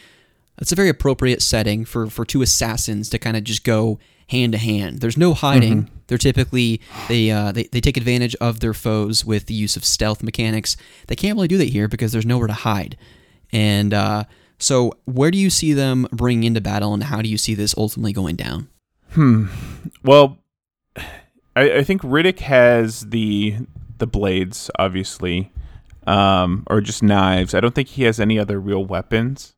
that's a very appropriate setting for for two assassins to kind of just go hand to hand. There's no hiding. They're typically they, uh, they they take advantage of their foes with the use of stealth mechanics. They can't really do that here because there's nowhere to hide. And uh, so, where do you see them bringing into battle, and how do you see this ultimately going down? Hmm. Well, I, I think Riddick has the the blades, obviously, um, or just knives. I don't think he has any other real weapons.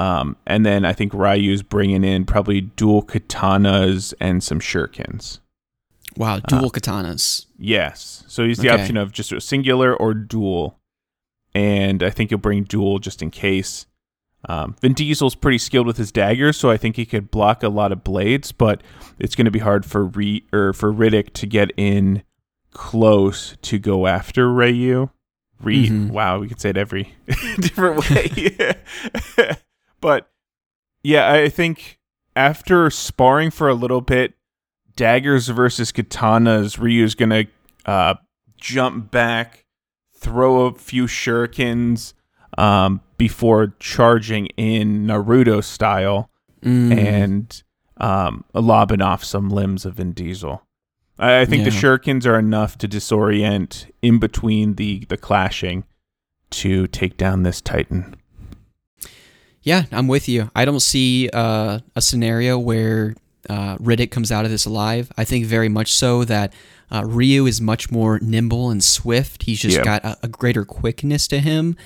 Um, and then I think Ryu's bringing in probably dual katanas and some shurikens. Wow, dual katanas. Yes. So he's the Okay. option of just a singular or dual. And I think he'll bring dual just in case. Um, Vin Diesel's pretty skilled with his daggers, so I think he could block a lot of blades, but it's going to be hard for Re- or for Riddick to get in close to go after Ryu. Re- Mhm. Wow, we could say it every different way. but yeah, I think after sparring for a little bit, daggers versus katanas, Ryu's gonna uh, jump back, throw a few shurikens um, before charging in Naruto style Mm. and um, lobbing off some limbs of Vin Diesel. I, I think the Yeah. shurikens are enough to disorient in between the the clashing to take down this Titan. Yeah, I'm with you. I don't see uh, a scenario where uh, Riddick comes out of this alive. I think very much so that uh, Ryu is much more nimble and swift. He's just Yeah. got a, a greater quickness to him.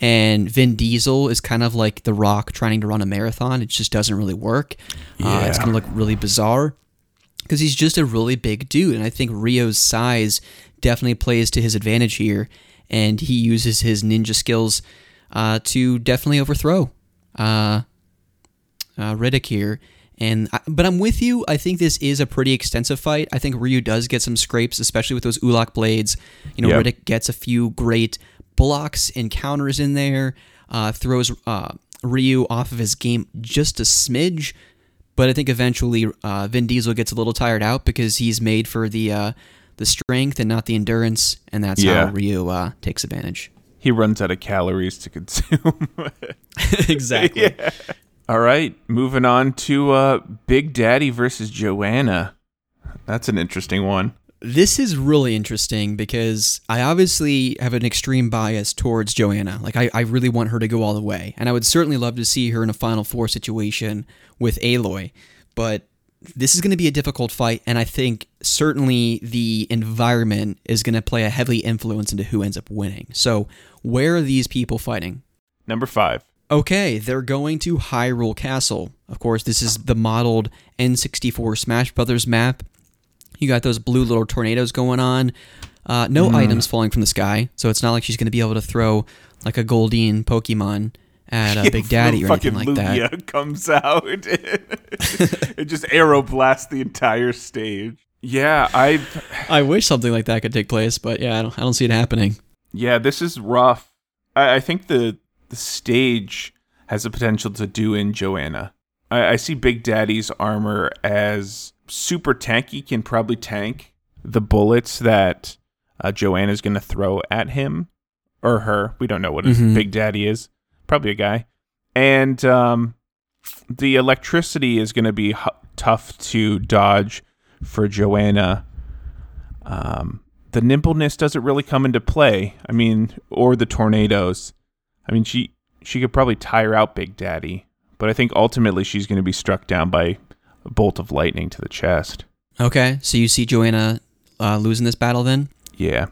And Vin Diesel is kind of like The Rock trying to run a marathon. It just doesn't really work. Uh, it's going to look really bizarre because he's just a really big dude. And I think Rio's size definitely plays to his advantage here. And he uses his ninja skills uh, to definitely overthrow uh, uh, Riddick here. And I, but I'm with you. I think this is a pretty extensive fight. I think Ryu does get some scrapes, especially with those Ulak blades. You know, Yep. Riddick gets a few great blocks and counters in there. Uh, throws uh, Ryu off of his game just a smidge. But I think eventually uh, Vin Diesel gets a little tired out because he's made for the uh, the strength and not the endurance, and that's Yeah. how Ryu uh, takes advantage. He runs out of calories to consume. exactly. All right, moving on to uh, Big Daddy versus Joanna. That's an interesting one. This is really interesting because I obviously have an extreme bias towards Joanna. Like, I, I really want her to go all the way. And I would certainly love to see her in a Final Four situation with Aloy. But this is going to be a difficult fight. And I think certainly the environment is going to play a heavy influence into who ends up winning. So, where are these people fighting? Number five. Okay, they're going to Hyrule Castle. Of course, this is the modeled N64 Smash Brothers map. You got those blue little tornadoes going on. Uh, no items falling from the sky, so it's not like she's going to be able to throw like a Goldeen Pokemon at a Big Daddy or anything like that. Lugia comes out. it just arrow blasts the entire stage. Yeah, I I wish something like that could take place, but yeah, I don't, I don't see it happening. yeah, this is rough. I, I think the the stage has the potential to do in Joanna. I, I see Big Daddy's armor as super tanky, can probably tank the bullets that uh, Joanna's going to throw at him or her. We don't know what his Mhm. Big Daddy is. Probably a guy. And um, the electricity is going to be hu- tough to dodge for Joanna. Um, the nimbleness doesn't really come into play. I mean, or the tornadoes. I mean, she she could probably tire out Big Daddy, but I think ultimately she's going to be struck down by a bolt of lightning to the chest. Okay, so you see Joanna uh, losing this battle then? Yeah,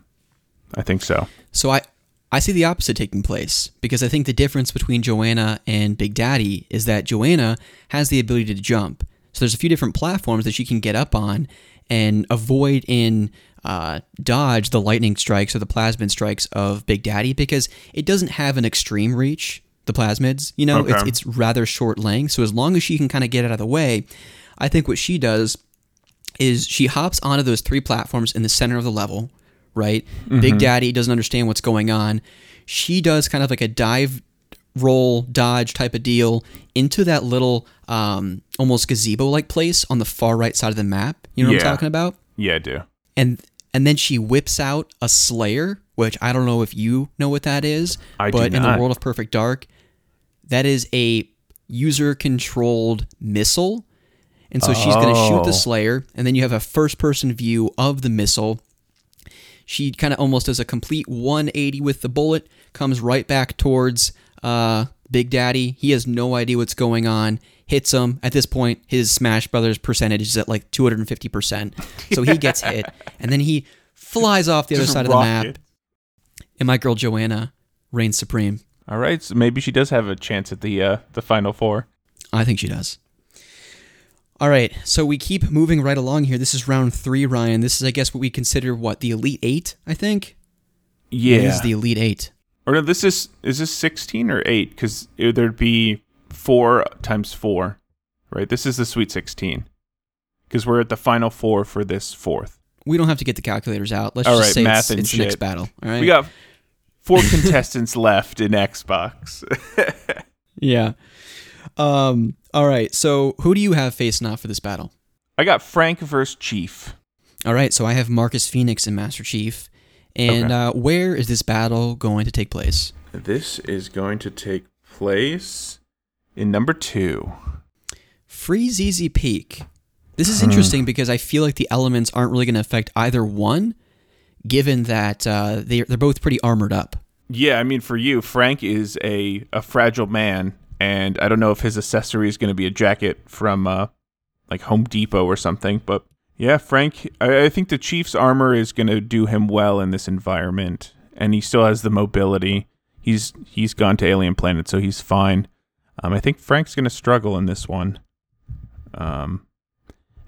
I think so. So I I see the opposite taking place because I think the difference between Joanna and Big Daddy is that Joanna has the ability to jump. So there's a few different platforms that she can get up on and avoid in uh, dodge the lightning strikes or the plasmid strikes of Big Daddy because it doesn't have an extreme reach. The plasmids, you know, Okay. it's it's rather short length. So as long as she can kind of get out of the way, I think what she does is she hops onto those three platforms in the center of the level, right? Big Daddy doesn't understand what's going on. She does kind of like a dive roll dodge type of deal into that little um, almost gazebo like place on the far right side of the map. You know what Yeah. I'm talking about? Yeah, I do. And and then she whips out a Slayer, which I don't know if you know what that is, I do but in the world of Perfect Dark, that is a user controlled missile. And so she's going to shoot Oh. the Slayer, and then you have a first person view of the missile. She kind of almost does a complete 180 with the bullet, comes right back towards uh, Big Daddy. He has no idea what's going on, hits him. At this point, his Smash Brothers percentage is at like 250%. So he gets hit, and then he flies off the other Just side of the map. And my girl Joanna reigns supreme. All right, so maybe she does have a chance at the uh, the final four. I think she does. All right, so we keep moving right along here. This is round three, Ryan. This is, I guess, what we consider what the elite eight. I think. Yeah. Is the elite eight. or no, this is is this sixteen or eight? Because there'd be four times four, right? This is the Sweet Sixteen. Because we're at the final four for this fourth. We don't have to get the calculators out. Let's All just right, say math it's, and it's the next shit. battle. All right. We got four contestants left in Xbox. yeah. Um. All right. So who do you have facing off for this battle? I got Frank versus Chief. All right. So I have Marcus Phoenix and Master Chief. And Okay. uh, where is this battle going to take place? This is going to take place in number two. Freezeezy Peak. This is interesting because I feel like the elements aren't really going to affect either one, given that uh, they, they're both pretty armored up. Yeah, I mean, for you, Frank is a, a fragile man, and I don't know if his accessory is going to be a jacket from uh, like Home Depot or something, but yeah, Frank, I, I think the Chief's armor is going to do him well in this environment, and he still has the mobility. He's he's gone to alien planet, so he's fine. Um, I think Frank's going to struggle in this one. Um,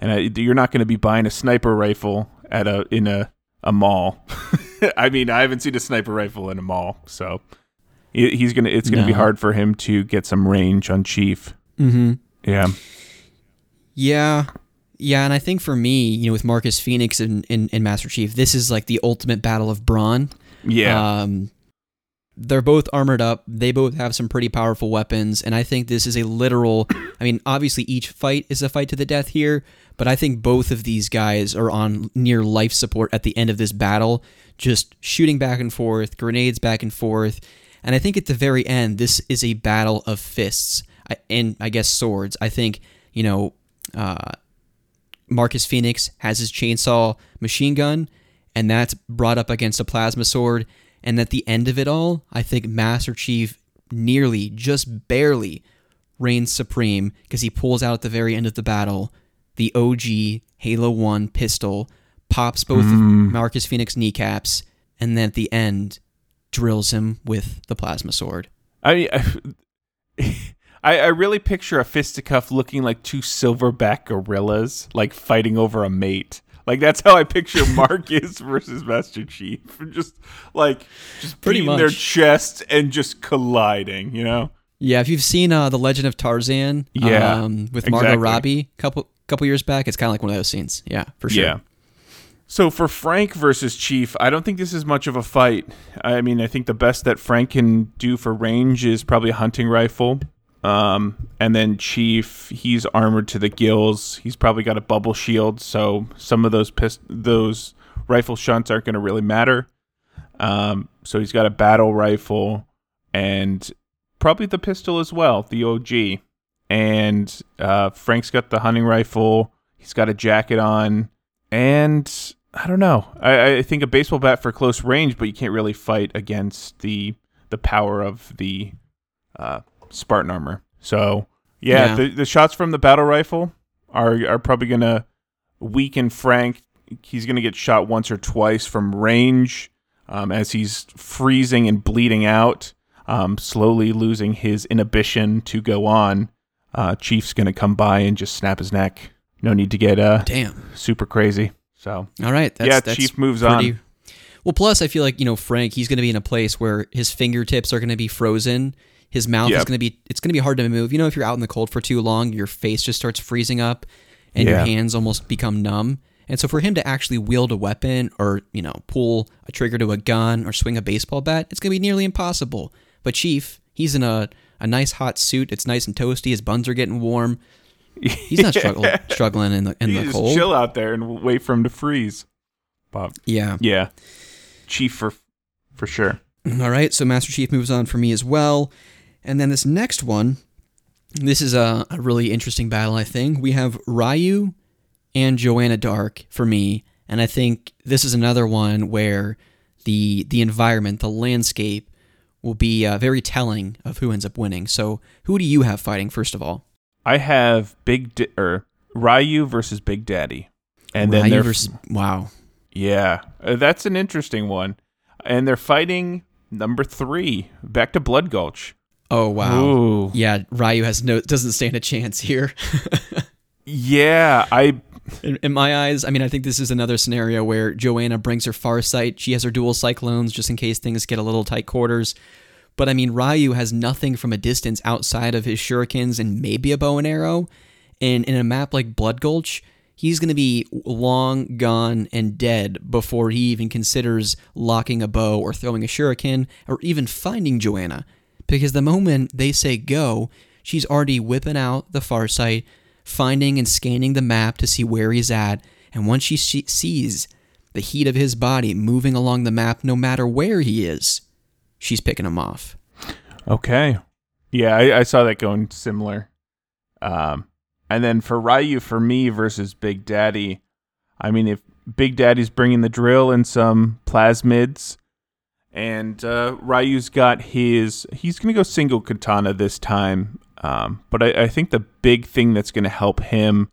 and I, you're not going to be buying a sniper rifle at a in a a mall. I mean, I haven't seen a sniper rifle in a mall, so he's gonna. It's gonna be hard for him to get some range on Chief. Mm-hmm. Yeah, Yeah. Yeah, and I think for me, you know, with Marcus Phoenix and, and, and Master Chief, this is like the ultimate battle of brawn. yeah, Um, they're both armored up. They both have some pretty powerful weapons, and I think this is a literal. I mean, obviously, each fight is a fight to the death here, but I think both of these guys are on near life support at the end of this battle, just shooting back and forth, grenades back and forth, and I think at the very end, this is a battle of fists and I guess swords. I think you know. Uh, Marcus Phoenix has his chainsaw machine gun, and that's brought up against a plasma sword. And at the end of it all, I think Master Chief nearly, just barely, reigns supreme because he pulls out at the very end of the battle the OG Halo 1 pistol, pops both of Marcus Phoenix kneecaps, and then at the end, drills him with the plasma sword. I, I I really picture a fisticuff looking like two silverback gorillas, like fighting over a mate. Like that's how I picture Marcus versus Master Chief, just like just Pretty beating their much. chests and just colliding. You know? Yeah, if you've seen uh, the Legend of Tarzan, Yeah, um, with Margot exactly. Robbie, couple couple years back, it's kind of like one of those scenes. Yeah, for sure. Yeah. So for Frank versus Chief, I don't think this is much of a fight. I mean, I think the best that Frank can do for range is probably a hunting rifle. Um, and then Chief, he's armored to the gills. He's probably got a bubble shield, so some of those pist- those rifle shunts aren't going to really matter. Um, so he's got a battle rifle and probably the pistol as well, the OG. And uh, Frank's got the hunting rifle. He's got a jacket on, and I don't know. I, I think a baseball bat for close range, but you can't really fight against the the power of the uh, Spartan armor. So Yeah, Yeah. The, the shots from the battle rifle are are probably gonna weaken Frank. He's gonna get shot once or twice from range um, as he's freezing and bleeding out, um, slowly losing his inhibition to go on. Uh, Chief's gonna come by and just snap his neck. No need to get uh, Damn. super crazy. So All right. That's, Yeah, that's Chief moves pretty- on. Well, plus I feel like you know Frank. He's going to be in a place where his fingertips are going to be frozen. His mouth is going to be. It's going to be hard to move. You know, if you're out in the cold for too long, your face just starts freezing up, and your hands almost become numb. And so for him to actually wield a weapon or you know pull a trigger to a gun or swing a baseball bat, it's going to be nearly impossible. But Chief, he's in a a nice hot suit. It's nice and toasty. His buns are getting warm. He's not struggling struggling in the in you the just cold. chill out there and wait for him to freeze. But Yeah. yeah, Chief for for sure. All right, so Master Chief moves on for me as well. And then this next one, this is a, a really interesting battle, I think. We have Ryu and Joanna Dark for me. And I think this is another one where the the environment, the landscape, will be uh, very telling of who ends up winning. So, who do you have fighting, first of all? I have Big D- or Ryu versus Big Daddy, and then Ryu they're versus. Wow. yeah, uh, that's an interesting one, and they're fighting number three back to Blood Gulch. Oh, wow. Ooh. Yeah, Ryu has no doesn't stand a chance here. Yeah, I In, in my eyes, I mean, I think this is another scenario where Joanna brings her Farsight. She has her dual cyclones just in case things get a little tight quarters. But I mean, Ryu has nothing from a distance outside of his shurikens and maybe a bow and arrow. And in a map like Blood Gulch, he's going to be long gone and dead before he even considers locking a bow or throwing a shuriken or even finding Joanna. Because the moment they say go, she's already whipping out the Farsight, finding and scanning the map to see where he's at. And once she sees the heat of his body moving along the map, no matter where he is, she's picking him off. okay. Yeah, I, I saw that going similar. Um, and then for Ryu, for me versus Big Daddy, I mean, if Big Daddy's bringing the drill and some plasmids, and uh, Ryu's got his, he's gonna go single katana this time. Um, but I, I think the big thing that's gonna help him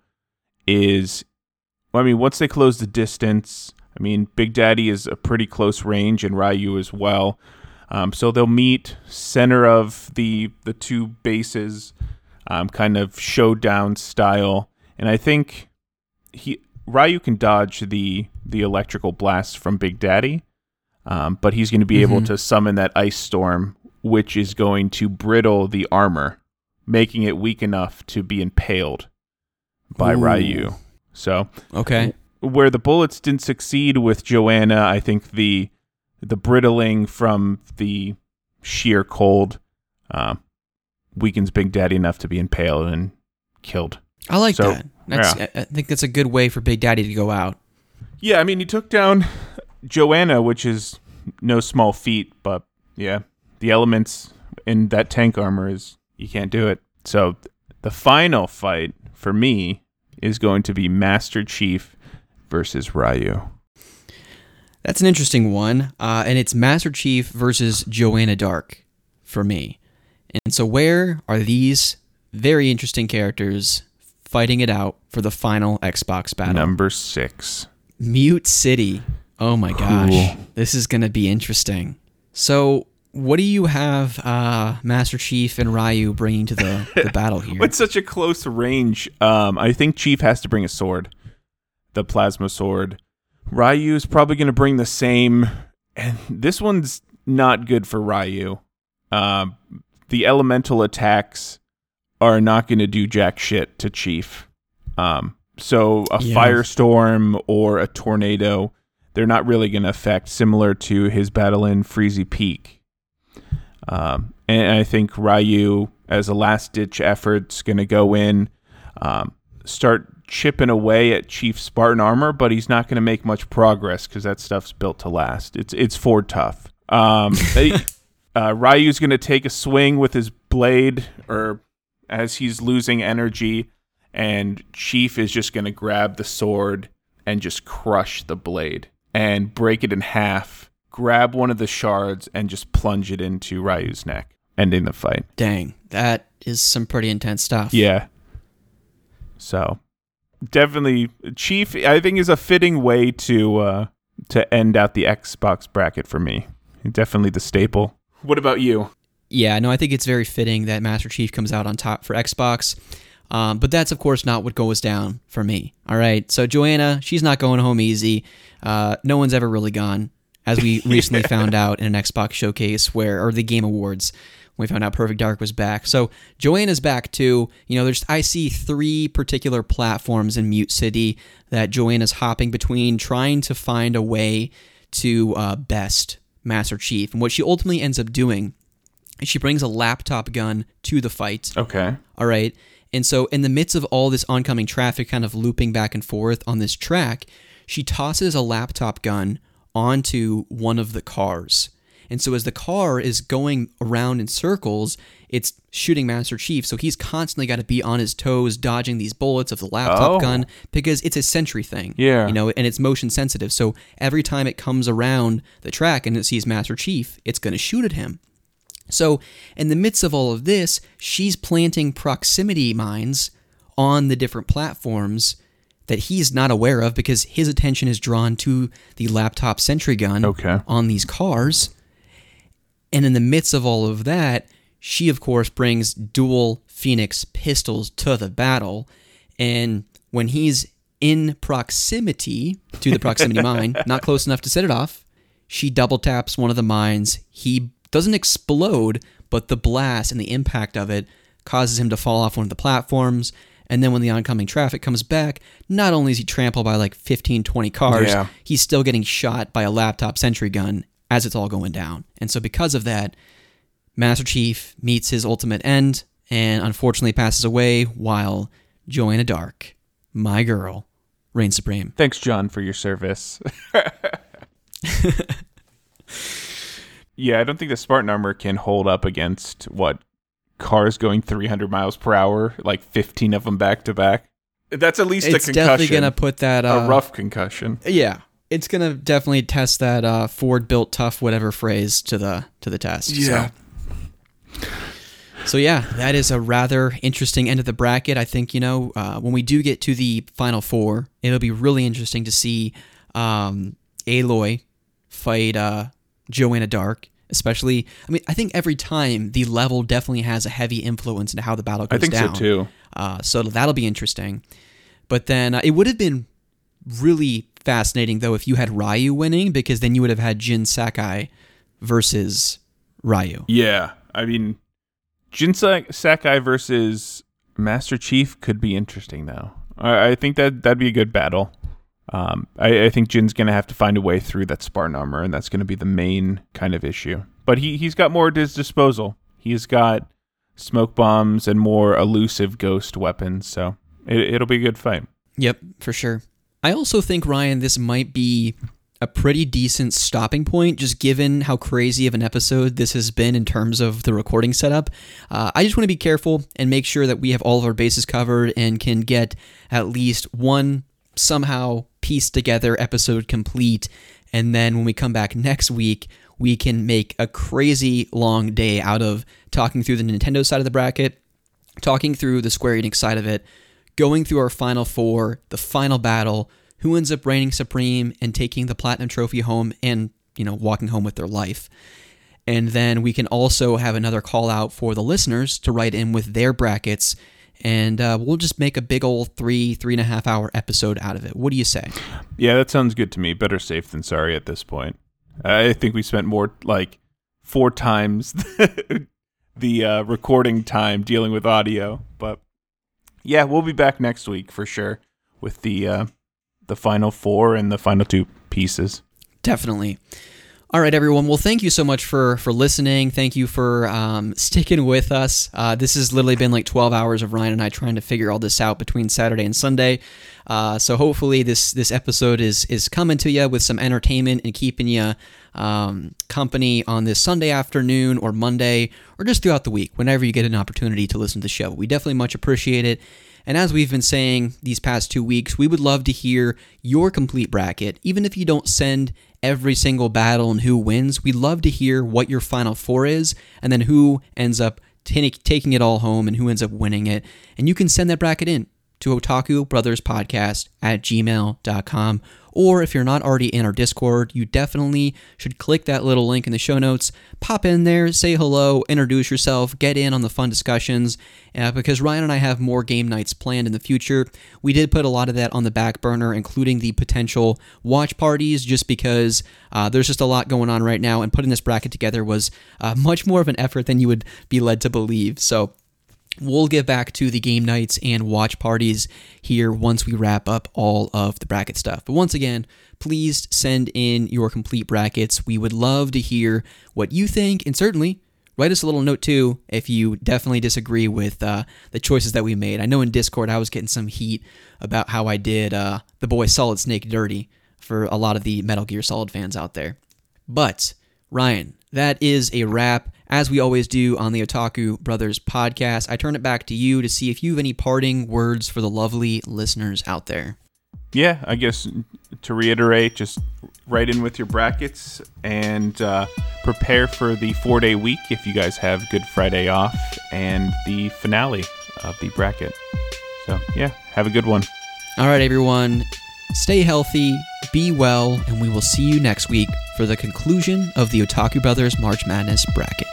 is, I mean, once they close the distance, I mean, Big Daddy is a pretty close range, and Ryu as well. Um, so they'll meet center of the the two bases, um, kind of showdown style. And I think he Ryu can dodge the the electrical blasts from Big Daddy, um, but he's going to be able Mhm. to summon that ice storm, which is going to brittle the armor, making it weak enough to be impaled by Ooh. Ryu. So Okay. where the bullets didn't succeed with Joanna, I think the the brittling from the sheer cold uh, weakens Big Daddy enough to be impaled and killed. I like So, that. That's, yeah. I I think that's a good way for Big Daddy to go out. Yeah, I mean he took down Joanna, which is no small feat, but yeah, the elements in that tank armor is you can't do it. So the final fight for me is going to be Master Chief versus Ryu. That's an interesting one, uh, and it's Master Chief versus Joanna Dark for me. And so, where are these very interesting characters fighting it out for the final Xbox battle? Number six. Mute City. Oh my gosh, Cool. this is gonna be interesting. So, what do you have uh, Master Chief and Ryu bringing to the, the battle here? It's such a close range. Um, I think Chief has to bring a sword, the plasma sword. Ryu's probably going to bring the same, and this one's not good for Ryu. Um, the elemental attacks are not going to do jack shit to Chief. Um, so a firestorm or a tornado, they're not really going to affect. Similar to his battle in Freezeezy Peak. Um, and I think Ryu, as a last ditch effort, is going to go in, um, start chipping away at Chief Spartan armor, but he's not going to make much progress because that stuff's built to last. It's it's Ford tough. Um, they, uh, Ryu's going to take a swing with his blade, or as he's losing energy, and Chief is just going to grab the sword and just crush the blade and break it in half. Grab one of the shards and just plunge it into Ryu's neck. ending the fight. Dang, that is some pretty intense stuff. Yeah. So definitely Chief I think is a fitting way to uh to end out the Xbox bracket for me. Definitely the staple. What about you? Yeah, no, I think it's very fitting that Master Chief comes out on top for Xbox. Um, but that's, of course, not what goes down for me. All right. So, Joanna, she's not going home easy. Uh, no one's ever really gone, as we recently found out in an Xbox showcase where, or the Game Awards, when we found out Perfect Dark was back. So, Joanna's back too. You know, there's, I see three particular platforms in Mute City that Joanna's hopping between, trying to find a way to uh, best Master Chief. And what she ultimately ends up doing is she brings a laptop gun to the fight. Okay. All right. And so, in the midst of all this oncoming traffic kind of looping back and forth on this track, she tosses a laptop gun onto one of the cars. And so, as the car is going around in circles, it's shooting Master Chief. So, he's constantly got to be on his toes, dodging these bullets of the laptop Oh. gun because it's a sentry thing. Yeah. You know, and it's motion sensitive. So, every time it comes around the track and it sees Master Chief, it's going to shoot at him. So, in the midst of all of this, she's planting proximity mines on the different platforms that he's not aware of because his attention is drawn to the laptop sentry gun Okay. on these cars. And in the midst of all of that, she, of course, brings dual Phoenix pistols to the battle. And when he's in proximity to the proximity mine, not close enough to set it off, she double taps one of the mines. He doesn't explode, but the blast and the impact of it causes him to fall off one of the platforms. And then when the oncoming traffic comes back, not only is he trampled by like 15, 20 cars, Yeah. he's still getting shot by a laptop sentry gun as it's all going down. And so, because of that, Master Chief meets his ultimate end and unfortunately passes away while Joanna Dark, my girl, reigns supreme. Thanks, John, for your service. yeah, I don't think the Spartan armor can hold up against what cars going 300 miles per hour, like 15 of them back to back. That's at least It's a definitely going to put that. Uh, a rough concussion. Yeah. It's going to definitely test that uh, Ford built tough, whatever phrase, to the to the test. So. So yeah, that is a rather interesting end of the bracket. I think you know uh, when we do get to the final four, it'll be really interesting to see um, Aloy fight uh, Joanna Dark. Especially, I mean, I think every time the level definitely has a heavy influence into how the battle goes down. I think down. so too. Uh, so that'll be interesting. But then uh, it would have been really fascinating though if you had Ryu winning because then you would have had Jin Sakai versus Ryu. Yeah, I mean, Jin Sa- Sakai versus Master Chief could be interesting though. I, I think that that'd be a good battle. Um, I, I think Jin's gonna have to find a way through that Spartan armor, and that's gonna be the main kind of issue. But he he's got more at his disposal. He's got smoke bombs and more elusive ghost weapons, so it, it'll be a good fight. Yep, for sure. I also think Ryan, this might be a pretty decent stopping point, just given how crazy of an episode this has been in terms of the recording setup. Uh, I just want to be careful and make sure that we have all of our bases covered and can get at least one somehow pieced together episode complete. And then when we come back next week, we can make a crazy long day out of talking through the Nintendo side of the bracket, talking through the Square Enix side of it, going through our final four, the final battle, who ends up reigning supreme and taking the platinum trophy home and, you know, walking home with their life. And then we can also have another call out for the listeners to write in with their brackets. And uh, we'll just make a big old three, three and a half hour episode out of it. What do you say? Yeah, that sounds good to me. Better safe than sorry at this point. I think we spent more like four times the uh, recording time dealing with audio, yeah, we'll be back next week for sure with the uh, the final four and the final two pieces. Definitely. All right, everyone. Well, thank you so much for for listening. Thank you for um, sticking with us. Uh, this has literally been like 12 hours of Ryan and I trying to figure all this out between Saturday and Sunday. Uh, so hopefully this this episode is is coming to you with some entertainment and keeping you um, company on this Sunday afternoon or Monday or just throughout the week whenever you get an opportunity to listen to the show. We definitely much appreciate it. And as we've been saying these past two weeks, we would love to hear your complete bracket, even if you don't send every single battle and who wins. We'd love to hear what your final four is and then who ends up t- taking it all home and who ends up winning it. And you can send that bracket in to Otaku Brothers Podcast at gmail.com. Or if you're not already in our Discord, you definitely should click that little link in the show notes, pop in there, say hello, introduce yourself, get in on the fun discussions. Uh, because Ryan and I have more game nights planned in the future. We did put a lot of that on the back burner, including the potential watch parties, just because uh, there's just a lot going on right now. And putting this bracket together was uh, much more of an effort than you would be led to believe. So We'll get back to the game nights and watch parties here once we wrap up all of the bracket stuff. But once again, please send in your complete brackets. We would love to hear what you think, and certainly write us a little note too if you definitely disagree with uh, the choices that we made. I know in Discord I was getting some heat about how I did uh, the boy Solid Snake dirty for a lot of the Metal Gear Solid fans out there. But, Ryan, that is a wrap. As we always do on the Otaku Brothers podcast, I turn it back to you to see if you have any parting words for the lovely listeners out there. Yeah, I guess to reiterate, just write in with your brackets and uh, prepare for the four day week if you guys have Good Friday off and the finale of the bracket. So, yeah, have a good one. All right, everyone. Stay healthy, be well, and we will see you next week for the conclusion of the Otaku Brothers March Madness bracket.